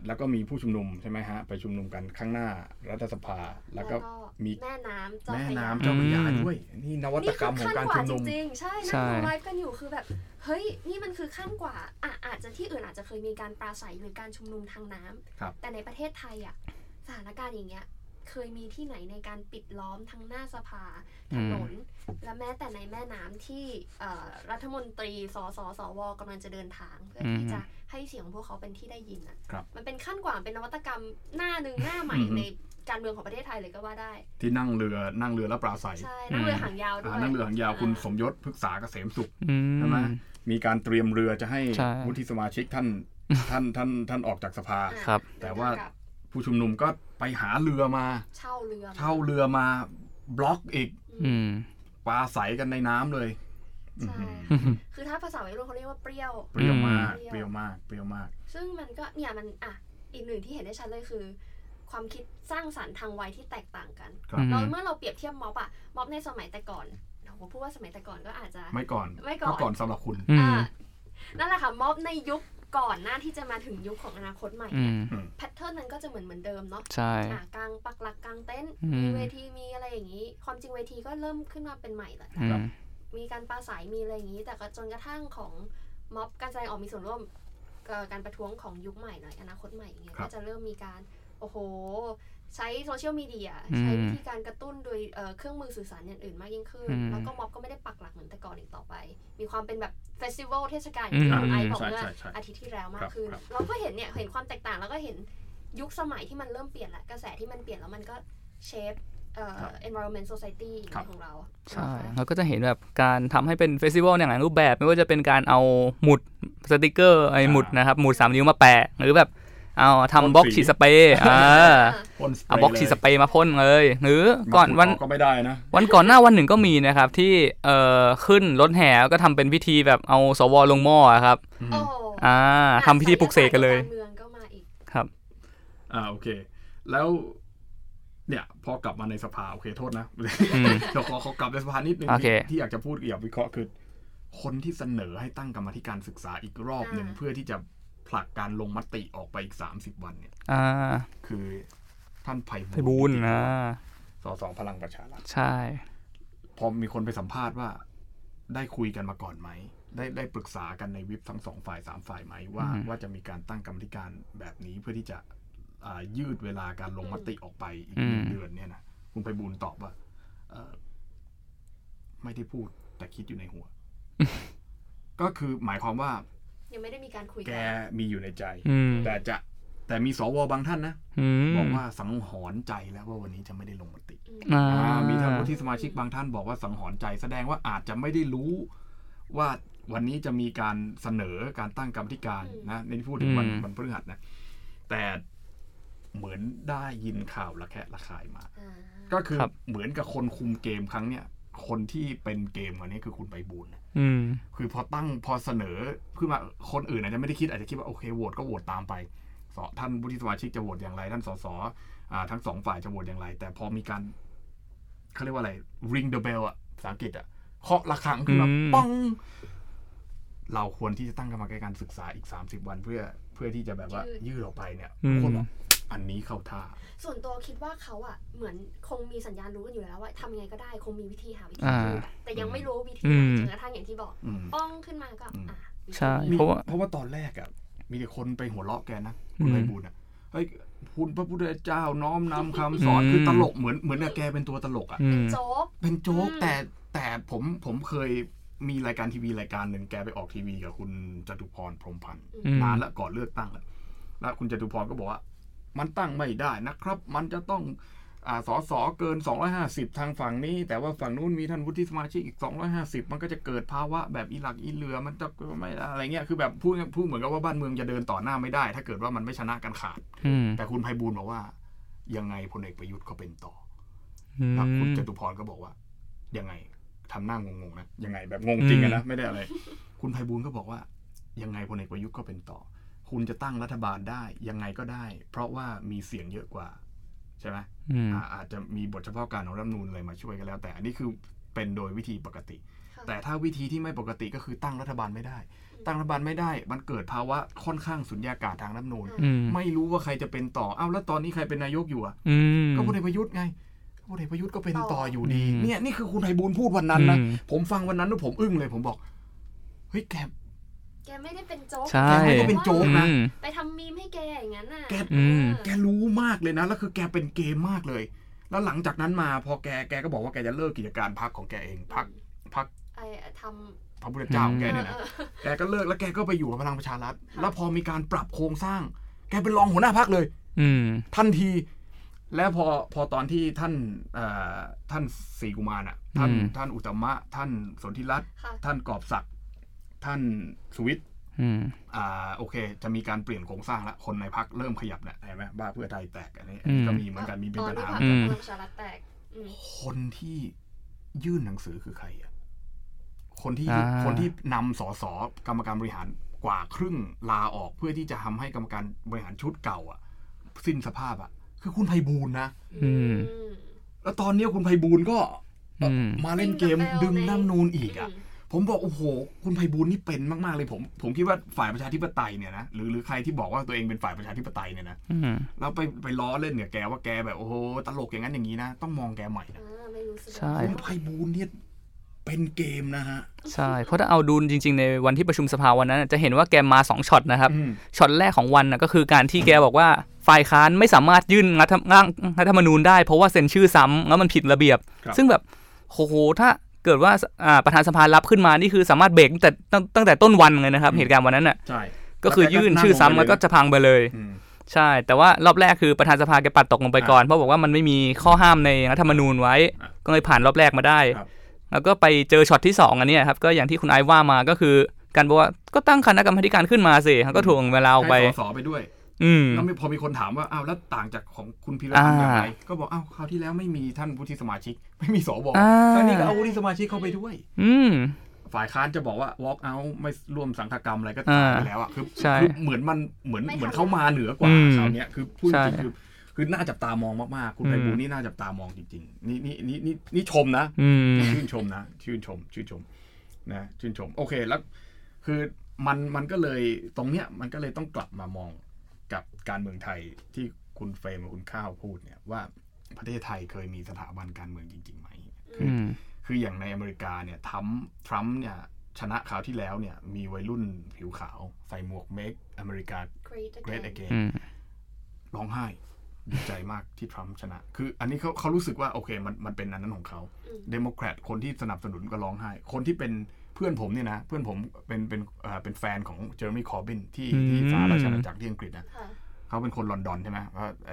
แล้วก็มีผู้ชุมนุมใช่ไหมฮะ ไปชุมนุมกันข้างหน้ารัฐสภา แล้วก็มีแม่น้ำเจ้าแม่พระยาน้ำเจ้าพระยาอืมด้วย นี่นวัตกรรมของการชุมนุมนี่คือขั้นกว่าจริงๆใช่ใช่นั่งดูไลฟ์กันอยู่คือแบบ เฮ้ย นี่มันคือขั้นกว่าอะอาจจะที่อื่นอาจจะเคยมีการปราศัยหรือการชุมนุมทางน้ำครับแต่ในประเทศไทยอะสถานการณ์อย่างเงี้ย เคยมีที่ไหนในการปิดล้อมทั้งหน้าสภาถนน และแม้แต่ในแม่น้ำที่เอ่อรัฐมนตรีสสสวกำลังจะเดินทาง เพื่อที่อืมจะให้เสียงของพวกเขาเป็นที่ได้ยินอะครับมันเป็นขั้นกว่าเป็นนวัตกรรมหน้าหนึ่งหน้าใหม่อือฮึในการเมืองของประเทศไทยเลยก็ว่าได้ ที่นั่งเรือนั่งเรือแล้วปราศัยใช่นั่งเรือหางยาวด้วอ่ายนั่งเรือหางยาวคุณสอ่มยศพฤกษาเกษมสุขอืใช่ไหมมมีการเตรียมเรือจะให้ใช่วุฒิสมาชิกท่านท่านท่านท่านออกจากสภาอะครับแต่ว่าเดินทงกลับผู้ชุมนุมก็ ไปหาเรือมา เช่าเรือมาเช่าเรือมาบล็อกอีกอืมปลาใสกันในน้ำเลย ใช่อื้อหือคือถ้าภาษาวัยรุ่นเขาเรียกว่าเปรี้ยว เปรี้ยวมากอืมเปรี้ยวมาก เปรี้ยวมาก ซึ่งมันก็เนี่ยมันอะอีกหนึ่งที่เห็นได้ชัดเลยคือ ความคิดสร้างสรรค์ทางวัยที่แตกต่างกันครับอืมเราเมื่อเราเปรียบเทียบม็อบอะม็อบในสมัยแต่ก่อนผมพูดว่าสมัยแต่ก่อนก็อาจจะ ไม่ก่อนไม่ก่อนก่อนสำหรับคุณ อืม อ่า นั่นแหละค่ะม็อบในยุคก่อนหน้าที่จะมาถึงยุคของอนาคตใหม่อืเนี่ยมแพทเทิร์นนั้นก็จะเหมือนเหมือนเดิมเนาะใช่อะกลางปักหลักกลางเต็นท์อืมมีเวทีมีอะไรอย่างนี้ ความจริงเวทีก็เริ่มขึ้นมาเป็นใหม่แหละอืมมีการปราศัยมีอะไรอย่างนี้ แต่ก็จนกระทั่งของม็อบการแสดงออกมีส่วนร่วมเอ่อการประท้วงของยุคใหม่หน่อยอนาคตใหม่อย่างเงี้ยครับก็จะเริ่มมีการโอ้โห ใช้โซเชียลมีเดียอืมใช้วิธีการกระตุ้นโดยเอ่อเครื่องมือสื่อสารอย่างอื่นมากยิ่งขึ้นอืมแล้วก็ม็อบก็ไม่ได้ปักหลักเหมือนแต่ก่อนอีกต่อไป มีความเป็นแบบ festival เทศกาลอย่างที่อืมคุณไอซ์บอกใช่เมื่อใช่ใช่อาทิตย์ที่แล้วมาครักบขึ้นครับเราก็เห็นเนี่ยเห็นความแตกต่างแล้วก็เห็นยุคสมัยที่มันเริ่มเปลี่ยนแหละกระแสที่มันเปลี่ยนแล้วมันก็ shape เอ่อ environment society ครับของเราใช่นะคะเราก็จะเห็นแบบการทำให้เป็น festival อย่างหลายรูปแบบ ไม่ว่าจะเป็นการเอาหมุดสติกเกอร์ไอ้หมุดนะครับหมุดสามนิ้วมาแปะหรือแบบ เอาทำบล็อกฉีดสเปรย์อ่าพ่นสเปรเอาบล็อกฉีดสเปรย์มาพ่นเลย หรือก่อนมาวันขุดกก็ไม่ได้นะวันก่อนหน้าวันหนึ่งก็มีนะครับ ที่เอ่อขึ้นรถแห่ก็ทำเป็นพิธีแบบเอาสวลงหม้ออะครับโอ้โหอ่าทำพิธีปลุกเสกกันเลยการเมืองก็มาอีกครับ อ่าโอเค แล้วเนี่ยพอกลับมาในสภาโอเคโทษนะอืมเดี๋ยวขอขอกลับในสภานิดนึงโอเคที่ที่อยากจะพูดอยากวิเคราะห์คือคนที่เสนอให้ตั้งกรรมาธิการศึกษาอีกรอบหนึ่งอ่าเพื่อที่จะ ผลักการลงมติออกไปอีกสามสิบวันเนี่ยอ่าคือท่านไพไพบูลย์นะสสพลังประชารัฐใช่ พอมีคนไปสัมภาษณ์ว่า ได้คุยกันมาก่อนไหม ได้ได้ปรึกษากันในวิปทั้งสองฝ่ายสามฝ่ายไหมว่าอืมว่าจะมีการตั้งกรรมธิการแบบนี้เพื่อที่จะอ่ายืดเวลาการลงมติออกไปอีกหนึ่งเดือนเนี่ยนะคุณไปบูลย์ตอบว่าเอ่อไม่ได้พูดแต่คิดอยู่ในหัว ก็คือหมายความว่า ยังไม่ได้มีการคุยแกกันมีอยู่ในใจอืมแต่จะแต่มีสวบางท่านนะอืมบอกว่าสังหรณ์ใจแล้วว่าวันนี้จะไม่ได้ลงมติอืมอ่าอ่ามีท่านวุฒิสมาชิกบางท่านบอกว่าสังหรณ์ใจ แสดงว่าอาจจะไม่ได้รู้ว่าวันนี้จะมีการเสนอการตั้งกรรมธิการนะในที่พูดถึงวันอืมวันพฤหัสนะแต่เหมือนได้ยินข่าวระแคะระคายมาอ่าก็คือเหมือนกับคนคุมเกมครั้งเนี้ยคนที่เป็นเกมวันนี้คือคุณไปบูลย์นะ อืมคือพอตั้งพอเสนอขึ้นมาคนอื่นอาจจะไม่ได้คิดอาจจะคิดว่าโอเคโหวตก็โหวตตามไปสท่านวุฒิสมาชิกจะโหวตอย่างไร ท่านสสอ่าทั้งสองฝ่ายจะโหวตอย่างไร แต่พอมีการเขาเรียกว่าอะไร ring the bell อะภาษาอังกฤษอะเคาะระฆังขึ้นมาอืมป้องเราควรที่จะตั้งกรรมการศึกษาอีก 30 วันเพื่อเพื่อที่จะแบบว่ายืดออกไปเนี่ยทุกคนบอก อันนี้เข้าท่า ส่วนตัวคิดว่าเขาอะเหมือนคงมีสัญญาณรู้กันอยู่แล้วว่าทำยังไงก็ได้คงมีวิธีหาวิธีอ่าพูดอะแต่ยังไม่รู้วิธีอืไหนมจนกระทั่งอย่างที่บอกอืมป้องขึ้นมาก็อืมอะวิธีใช่นี้มีเพราะว่าเพราะว่าตอนแรกอะมีแต่คนไปหัวเราะแกนะอืคุณมไพบูลย์อะเฮ้ยคุณพระพุทธเจ้าน้อมนำคำสอนอืมคือตลกเหมือนเหมือนกับแกเป็นตัวตลกอะอืมโจ๊กเป็นโจ๊กอืมแต่แต่ผมผมเคยมีรายการทีวีรายการหนึ่งแกไปออกทีวีกับคุณจตุพรพรหมพันธ์อืมนานแล้วก่อนเลือกตั้งแล้วแล้วคุณจตุพรก็บอกว่า มันตั้งไม่ได้นะครับ มันจะต้องอ่าสอสอเกิน 250 ทางฝั่งนี้ แต่ว่าฝั่งนู้นมีท่านวุฒิสมาชิกอีก 250 มันก็จะเกิดภาวะแบบอีหลักอีเหลือ มันจะไม่ได้อะไรเงี้ย คือแบบพูดพูดเหมือนกับว่าบ้านเมืองจะเดินต่อหน้าไม่ได้ ถ้าเกิดว่ามันไม่ชนะกันขาดอืมแต่คุณไพบูลย์บอกว่า ยังไงพลเอกประยุทธ์ก็เป็นต่ออืแล้วคุณมจตุพรก็บอกว่า ยังไงทำหน้างงๆนะยังไงแบบงงจริงอะนะไม่ได้อะไร คุณไพบูลย์ก็บอกว่า ยังไงพลเอกประยุทธ์ก็เป็นต่อ คุณจะตั้งรัฐบาลได้ยังไงก็ได้ เพราะว่ามีเสียงเยอะกว่า ใช่ไหมอืมอ่าอาจจะมีบทเฉพาะการของรัฐธรรมนูญอะไรมาช่วยกันแล้ว แต่อันนี้คือเป็นโดยวิธีปกติค่ะแต่ถ้าวิธีที่ไม่ปกติก็คือตั้งรัฐบาลไม่ได้ ตั้งรัฐบาลไม่ได้ มันเกิดภาวะค่อนข้างสุญญากาศทางรัฐธรรมนูญอืมไม่รู้ว่าใครจะเป็นต่ออ้าวแล้วตอนนี้ใครเป็นนายกอยู่อะอืมก็พลเอกประยุทธ์ไงพลเอกประยุทธ์ก็เป็นต่อต่ออยู่ดีอืมเนี่ยนี่คือคุณไพบูลย์พูดวันนั้นนะอืมผมฟังวันนั้นแล้วผมอึ้งเลย ผมบอกเฮ้ยแก แกไม่ได้เป็นโจ๊กใช่ แกไม่ได้เป็นโจ๊กนะ อืม ไปทำมีมให้แกอย่างนั้นน่ะแก อืมแกรู้มากเลยนะ แล้วคือแกเป็นเกมมากเลย แล้วหลังจากนั้นมาพอแกแกก็บอกว่าแกจะเลิกกิจการพักของแกเองพักพักไอ้ทพระพุทธเจ้าของำแกเนี่ยนะออแกก็เลิกแล้วแกก็ไปอยู่กับพลังประชารัฐ แล้วพอมีการปรับโครงสร้าง แกเป็นรองหัวหน้าพักเลย อืม ทันที แล้วพอพอตอนที่ท่านเอ่อท่านศรีกุมารอะท่านอืม ท่านอุตตมะ ท่านสนธิรัตน์ค่ะท่านกอบศักดิ์ ท่านสุวิทย์อืมอ่าโอเค จะมีการเปลี่ยนโครงสร้างแล้วคนในพักเริ่มขยับเนี่ยเห็นไหมบ้าเพื่อไทยแตกอันนี้อันนี้ก็อืมมีเหมือนกันมีเป็นตอปันญที่หาพรรคอืมพลังประชารัฐแตกอืมคนที่ยื่นหนังสือคือใครอะคนที่อ่าคนที่นำสสกรรมการบริหารกว่าครึ่งลาออกเพื่อที่จะทำให้กรรมการบริหารชุดเก่า อะ สิ้นสภาพอะ คือคุณไพบูลย์นะอืมแล้วตอนเนี้ยคุณไพบูลย์ก็อืมมาเล่นเกมดึงน้ำนูนอีกอะ ผมบอกโอ้โห คุณไพบูลย์นี่เป็นมาก ๆ เลยผมผมคิดว่าฝ่ายประชาธิปไตยเนี่ยนะหรือหรือใครที่บอกว่าตัวเองเป็นฝ่ายประชาธิปไตยเนี่ยนะอืมแล้วไปไปล้อเล่นเนี่ยแกว่าแกแบบโอ้โหตลกอย่างนั้นอย่างนี้นะ ต้องมองแกใหม่นะอ่าไม่รู้สึกใช่คุณไพบูลย์เนี่ยเป็นเกมนะฮะ ใช่ เพราะถ้าเอาดูจริง ๆ ในวันที่ประชุมสภาวันนั้นน่ะจะเห็นว่าแกมาสองช็อตนะครับอืมช็อตแรกของวันนะก็คือการที่แกบอกว่าฝ่ายค้านไม่สามารถยื่นรัฐร่างรัฐธรรมนูญได้เพราะว่าเซ็นชื่อซ้ำแล้วมันผิดระเบียบครับซึ่งแบบโหถ้า เกิดว่าอ่าประธานสภารับขึ้นมานี่คือสามารถเบรกตั้งแต่ตั้งตั้งแต่ต้นวันเลยนะครับ เหตุการณ์วันนั้นน่ะใช่ก็คือยื่นชื่อซ้ำแล้วก็จะพังไปเลยอืมใช่ แต่ว่ารอบแรกคือประธานสภาแกปัดตกลงไปก่อนเพราะบอกว่ามันไม่มีข้อห้ามในรัฐธรรมนูญไว้อะก็เลยผ่านรอบแรกมาได้ครับแล้วก็ไปเจอช็อตที่สองอันเนี้ยครับก็อย่างที่คุณไอซ์ว่ามาก็คือการบอกว่าก็ตั้งคณะกรรมาธิการขึ้นมาสิก็ถ่วงเวลาออกไปให้สสไปด้วยอืม แล้วมีพอมีคนถามว่าอ้าวแล้วต่างจากของคุณพีรพันธ์อย่างไรอ่าก็บอกอ้าวคราวที่แล้วไม่มีท่านวุฒิสมาชิก ไม่มีสวอ่าคราวนี้ก็เอาวุฒิสมาชิกเข้าไปด้วย อืมฝ่ายค้านจะบอกว่า walk out ไม่ร่วมสังฆกรรมอะไรก็ตายไปแล้วอะคือใช่คือเหมือนมันเหมือนเหมือนเขามาเหนือกว่าอืมคราวเนี้ยคือพูดจใช่ริงๆคือคือน่าจับตามองมากๆ คุณอืมไพบูลย์นี่น่าจับตามองจริงๆ นี่นี่นี่นี่นี่ชมนะอืมชื่นชมนะ ชื่นชม ชื่นชม นะ ชื่นชม โอเค แล้ว คือมันมันก็เลยตรงเนี้ยมันก็เลยต้องกลับมามอง กับการเมืองไทยที่คุณเฟรมกับคุณข้าวพูดเนี่ยว่าประเทศไทยเคยมีสถาบันการเมืองจริงๆไหมคือือมคืออย่างในอเมริกาเนี่ยทรัมป์ทรัมป์เนี่ยชนะคราวที่แล้วเนี่ยมีวัยรุ่นผิวขาว ใส่หมวก make อเมริกา Great great again again อืมร้องไห้ดีใจมากที่ทรัมป์ชนะ คืออันนี้เขาเขารู้สึกว่าโอเคมันมันเป็นอันนั้นของเขาอืมเดโมแครตคนที่สนับสนุนก็ร้องไห้ คนที่เป็นเพื่อนผมเนี่ยนะเพื่อนผมเป็นเป็นเอ่อเป็นแฟนของเจเรมี่คอร์บินที่อืมที่สหราชอาณาจักรที่อังกฤษนะค่ะเขาเป็นคนลอนดอนใช่ไหมว่าไอ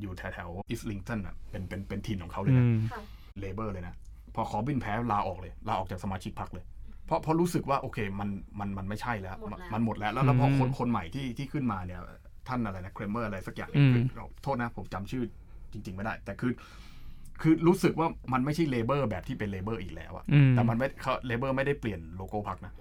อยู่แถวแถวอิสลิงตันอะเป็นเป็นเป็นถิ่นของเขาเลยอืมนะค่ะ Labour เลยนะ พอคอร์บินแพ้ลาออกเลยลาออกจากสมาชิกพรรคเลย เพราะเพราะรู้สึกว่าโอเคมันมันมันไม่ใช่แล้วหมดแล้วมันหมดแล้ว แล้วแล้วพอคนอืมคนใหม่ที่ที่ขึ้นมาเนี่ยท่านอะไรนะเครมเมอร์อะไรสักอย่างอืมคือเราโทษนะผมจำชื่อจริง ๆ ไม่ได้ แต่คือ คือรู้สึกว่ามันไม่ใช่ Labour แบบที่เป็น Labour อีกแล้วอะอืมแต่มันไม่เขา Labour ไม่ได้เปลี่ยนโลโก้พรรคนะ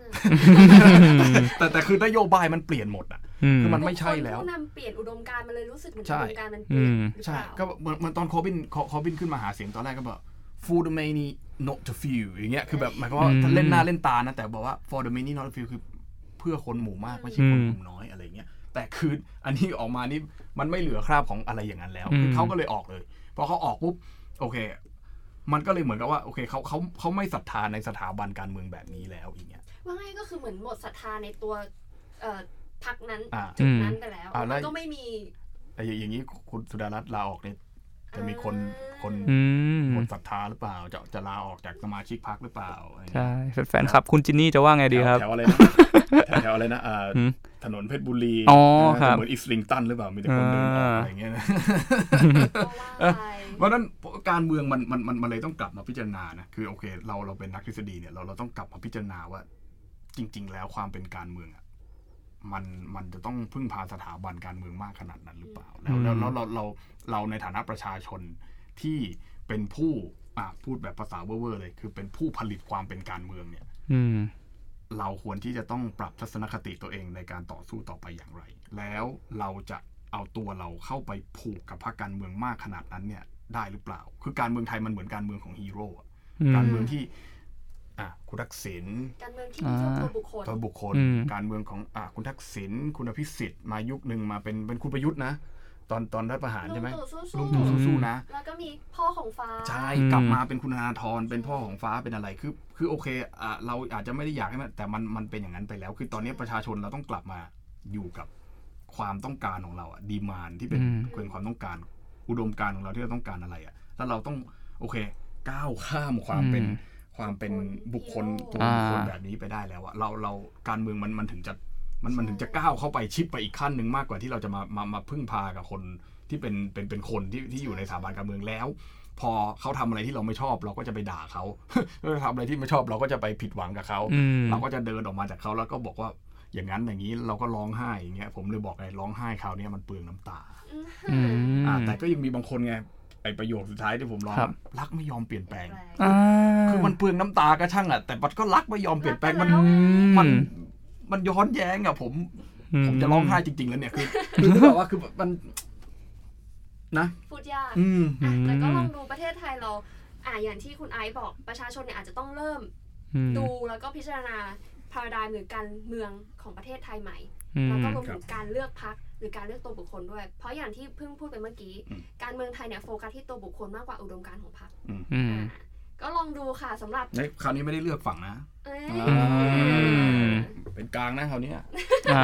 อืมแต่แต่คือนโยบายมันเปลี่ยนหมดอะอืมคือมันไม่ใช่แล้วผู้นำเปลี่ยนอุดมการณ์มันเลยรู้สึกเหมือนใช่อุดมการณ์มันเปลี่ยนอืมหรือใช่เปล่าก็เหมือนเหมือนตอนคอร์บินคอคอร์บินขึ้นมาหาเสียงตอนแรกก็บอก for the many not the few อย่างเงี้ยคือแบบหมายความว่าอืมท่านเล่นหน้าเล่นตานะ แต่บอกว่า for the many not the few คือเพื่อคนหมู่มากไม่ใช่คนกลุ่มน้อยอะไรเงี้ยแต่คืออันนี้ออกมานี่มันไม่เหลือคราบของอะไรอย่างนั้นแล้วอืมคือเขาก็เลยออกเลยพอเขาออกปุ๊บ โอเค มันก็เลยเหมือนกับว่าโอเคเขาเขาเขาไม่ศรัทธาในสถาบันการเมืองแบบนี้แล้วอย่างเงี้ยว่าง่ายก็คือเหมือนหมดศรัทธาในตัวเอ่อพักนั้นอ่าจุดนั้นไปแล้วอ่าแล้วก็ไม่มีไอ้อย่างนี้คุณสุดารัตน์ลาออกเนี่ย จะมีคนคนอืมหมดศรัทธาหรือเปล่า จะจะลาออกจากสมาชิกพรรคหรือเปล่าอะไรเงี้ยใช่แฟนๆครับ คุณจินนี่จะว่าไงดีครับแถวแถวอะไรนะแถวแถวอะไรนะอ่าหืมถนนเพชรบุรีอ๋อนะครับเหมือนอิสลิงตันหรือเปล่ามีแต่คนเดินออกอ่าอะไรเงี้ยนะก็ว่าไปเพราะฉะนั้นการเมืองมันมันมันมันเลยต้องกลับมาพิจารณานะคือโอเค เราเราเป็นนักทฤษฎีเนี่ยเราเราต้องกลับมาพิจารณาว่า จริง ๆ แล้วความเป็นการเมืองอะ มันมันจะต้องพึ่งพาสถาบันการเมืองมากขนาดนั้นหรือเปล่า แล้วแล้วแล้วเราเราเราในฐานะประชาชนที่เป็นผู้อะพูดแบบภาษาเว่อร์ๆเลย คือเป็นผู้ผลิตความเป็นการเมืองเนี่ย อืมเราควรที่จะต้องปรับทัศนคติตัวเองในการต่อสู้ต่อไปอย่างไร แล้วเราจะเอาตัวเราเข้าไปผูกกับพรรคการเมืองมากขนาดนั้นเนี่ย ได้หรือเปล่า คือการเมืองไทยมันเหมือนการเมืองของฮีโร่อะอืมการเมืองที่ อะคุณทักษิณการเมืองที่มีตัวบุคคลตัวบุคคลอืมการเมืองของอะคุณทักษิณคุณอภิสิทธิ์มายุคหนึ่งมาเป็นเป็นคุณประยุทธ์นะ ตอนตอนรัฐประหารใช่ไหมลุงตู่สู้ๆลุงตู่สู้ๆนะ แล้วก็มีพ่อของฟ้าใช่อืมกลับมาเป็นคุณธนาธรเป็นพ่อของฟ้าเป็นอะไรคือ คือโอเคอะเราอาจจะไม่ได้อยากให้มันแต่มันมันเป็นอย่างนั้นไปแล้ว คือตอนนี้ประชาชนเราต้องกลับมาอยู่กับความต้องการของเราอะดีมานที่เป็นอืมเป็นความต้องการ อุดมการณ์ของเราที่เราต้องการอะไรอะแล้วเราต้องโอเค ก้าวข้ามความเป็น ความเป็นบุคคลตัวบุคคลแบบนี้ไปได้แล้วอะเราเราการเมืองมันมันถึงจะมันมันถึงจะก้าวเข้าไปชิปไปอีกขั้นหนึ่งมากกว่าที่เราจะมามามาพึ่งพากับคนที่เป็นเป็นเป็นคนที่ที่อยู่ในสถาบันการเมืองแล้ว พอเขาทำอะไรที่เราไม่ชอบ เราก็จะไปด่าเขาเออทำอะไรที่ไม่ชอบเราก็จะไปผิดหวังกับเขาอืมเราก็จะเดินออกมาจากเขาแล้วก็บอกว่าอย่างนั้นอย่างนี้เราก็ร้องไห้อย่างเงี้ยผมเลยบอกไงร้องไห้คราวเนี้ยมันเปลืองน้ำตาอืมอ่าแต่ก็ยังมีบางคนไง ไอประโยคสุดท้ายที่ผมร้องครับรักไม่ยอมเปลี่ยนแปลงอ่าคือมันเปลืองน้ำตาก็ช่างอะแต่มันก็รักไม่ยอมเปลี่ยนแปลงมันรักไปแล้วมัน มันย้อนแย้งอะผมอืผมจะร้องไห้จริง ๆ แล้วเนี่ยคือคือคือแบบว่าคือมันนะพูดยากอืมอะแต่ก็ลองดูประเทศไทยเรา อ่าอย่างที่คุณไอซ์บอกประชาชนเนี่ยอาจจะต้องเริ่มอืมดูแล้วก็พิจารณาพาราดายหรือการเมืองของประเทศไทยใหม่อืมแล้วก็รวมถึงการเลือกพักห รือการเลือกตัวบุคคลด้วย เพราะอย่างที่เพิ่งพูดไปเมื่อกี้อืมการเมืองไทยเนี่ยโฟกัสที่ตัวบุคคลมากกว่าอุดมการณ์ของพรรคอืมอ่าก็ลองดูค่ะสำหรับในคราวนี้ไม่ได้เลือกฝั่งนะเอ้ยมเป็นกลางนะคราวเนี้ยอ่า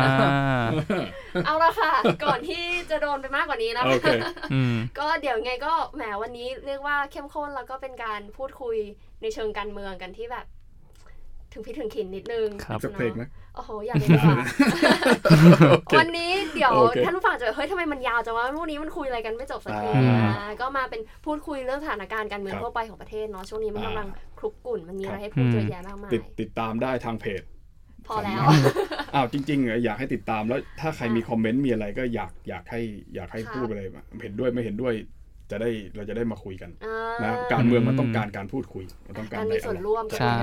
เอาละค่ะ ก่อนที่จะโดนไปมากกว่านี้นะโอเคอืมก็เดี๋ยวไงก็แหมวันนี้เรียกว่าเข้มข้นแล้วก็เป็นการพูดคุยในเชิงการเมืองกันที่แบบ ถึงพิถึงขินนิดนึงครับสักเพลงไหมโอ้โหอยากเลยดีกว่าโอเควันนี้เดี๋ยวโอเคท่านผู้ฟังจะแบบเฮ้ยทำไมมันยาวจังวะวันนี้มันคุยอะไรกันไม่จบสักทีอ่าอ่าก็มาเป็นพูดคุยเรื่องสถานการณ์การเมืองครับทั่วไปของประเทศเนาะช่วงนี้มันอ่ากำลังคลุกกลุ่นมันมีอะไรครับให้พูดเยอะแยะมากมายติดติดตามได้ทางเพจพอแล้วอ้าวจริงๆเหรออยากให้ติดตามแล้วถ้าใครค่ะมีคอมเมนต์มีอะไรก็อยากอยากให้อยากให้ค่ะพูดไปเลยเห็นด้วยไม่เห็นด้วยจะได้เราจะได้มาคุยกันอ่านะการเมืองมันต้องการการพูดคุยมันต้องการการมีส่วนร่วมใช่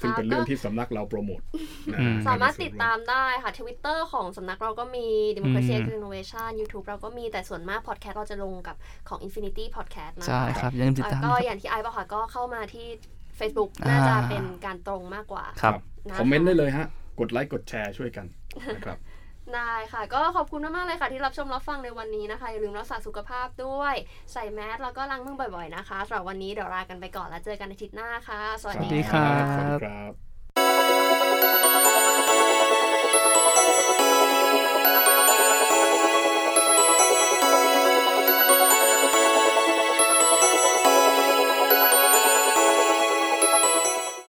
การมีส่วนร่วมซึ่งเป็นค่ะเรื่องก็ที่สำนักเราโปรโมทนะอืมสามารถกส่ติวนดวตามได้ค่ะ Twitter ของสำนักเราก็มี Democracy อืม X Innovation YouTube เราก็มีแต่ส่วนมาก podcast เราจะลงกับของ Infinity Podcast นะใช่ครับอย่าลืมติดแล้วตามก็นะอย่างที่ไอซ์บอกค่ะก็เข้ามาที่ Facebook อ่าน่าจะเป็นการตรงมากกว่าครับนะคะคอมเมนต์ได้เลยฮะ กดไลค์กดแชร์ช่วยกันนะครับ ได้ค่ะ ก็ขอบคุณมากๆเลยค่ะ ที่รับชมรับฟังในวันนี้นะคะ อย่าลืมรักษาสุขภาพด้วย ใส่แมสแล้วก็ล้างมือบ่อยๆนะคะสำหรับวันนี้เดี๋ยวลากันไปก่อนแล้วเจอกันอาทิตย์หน้าค่ะ สวัสดีค่ะสวัสดีครับ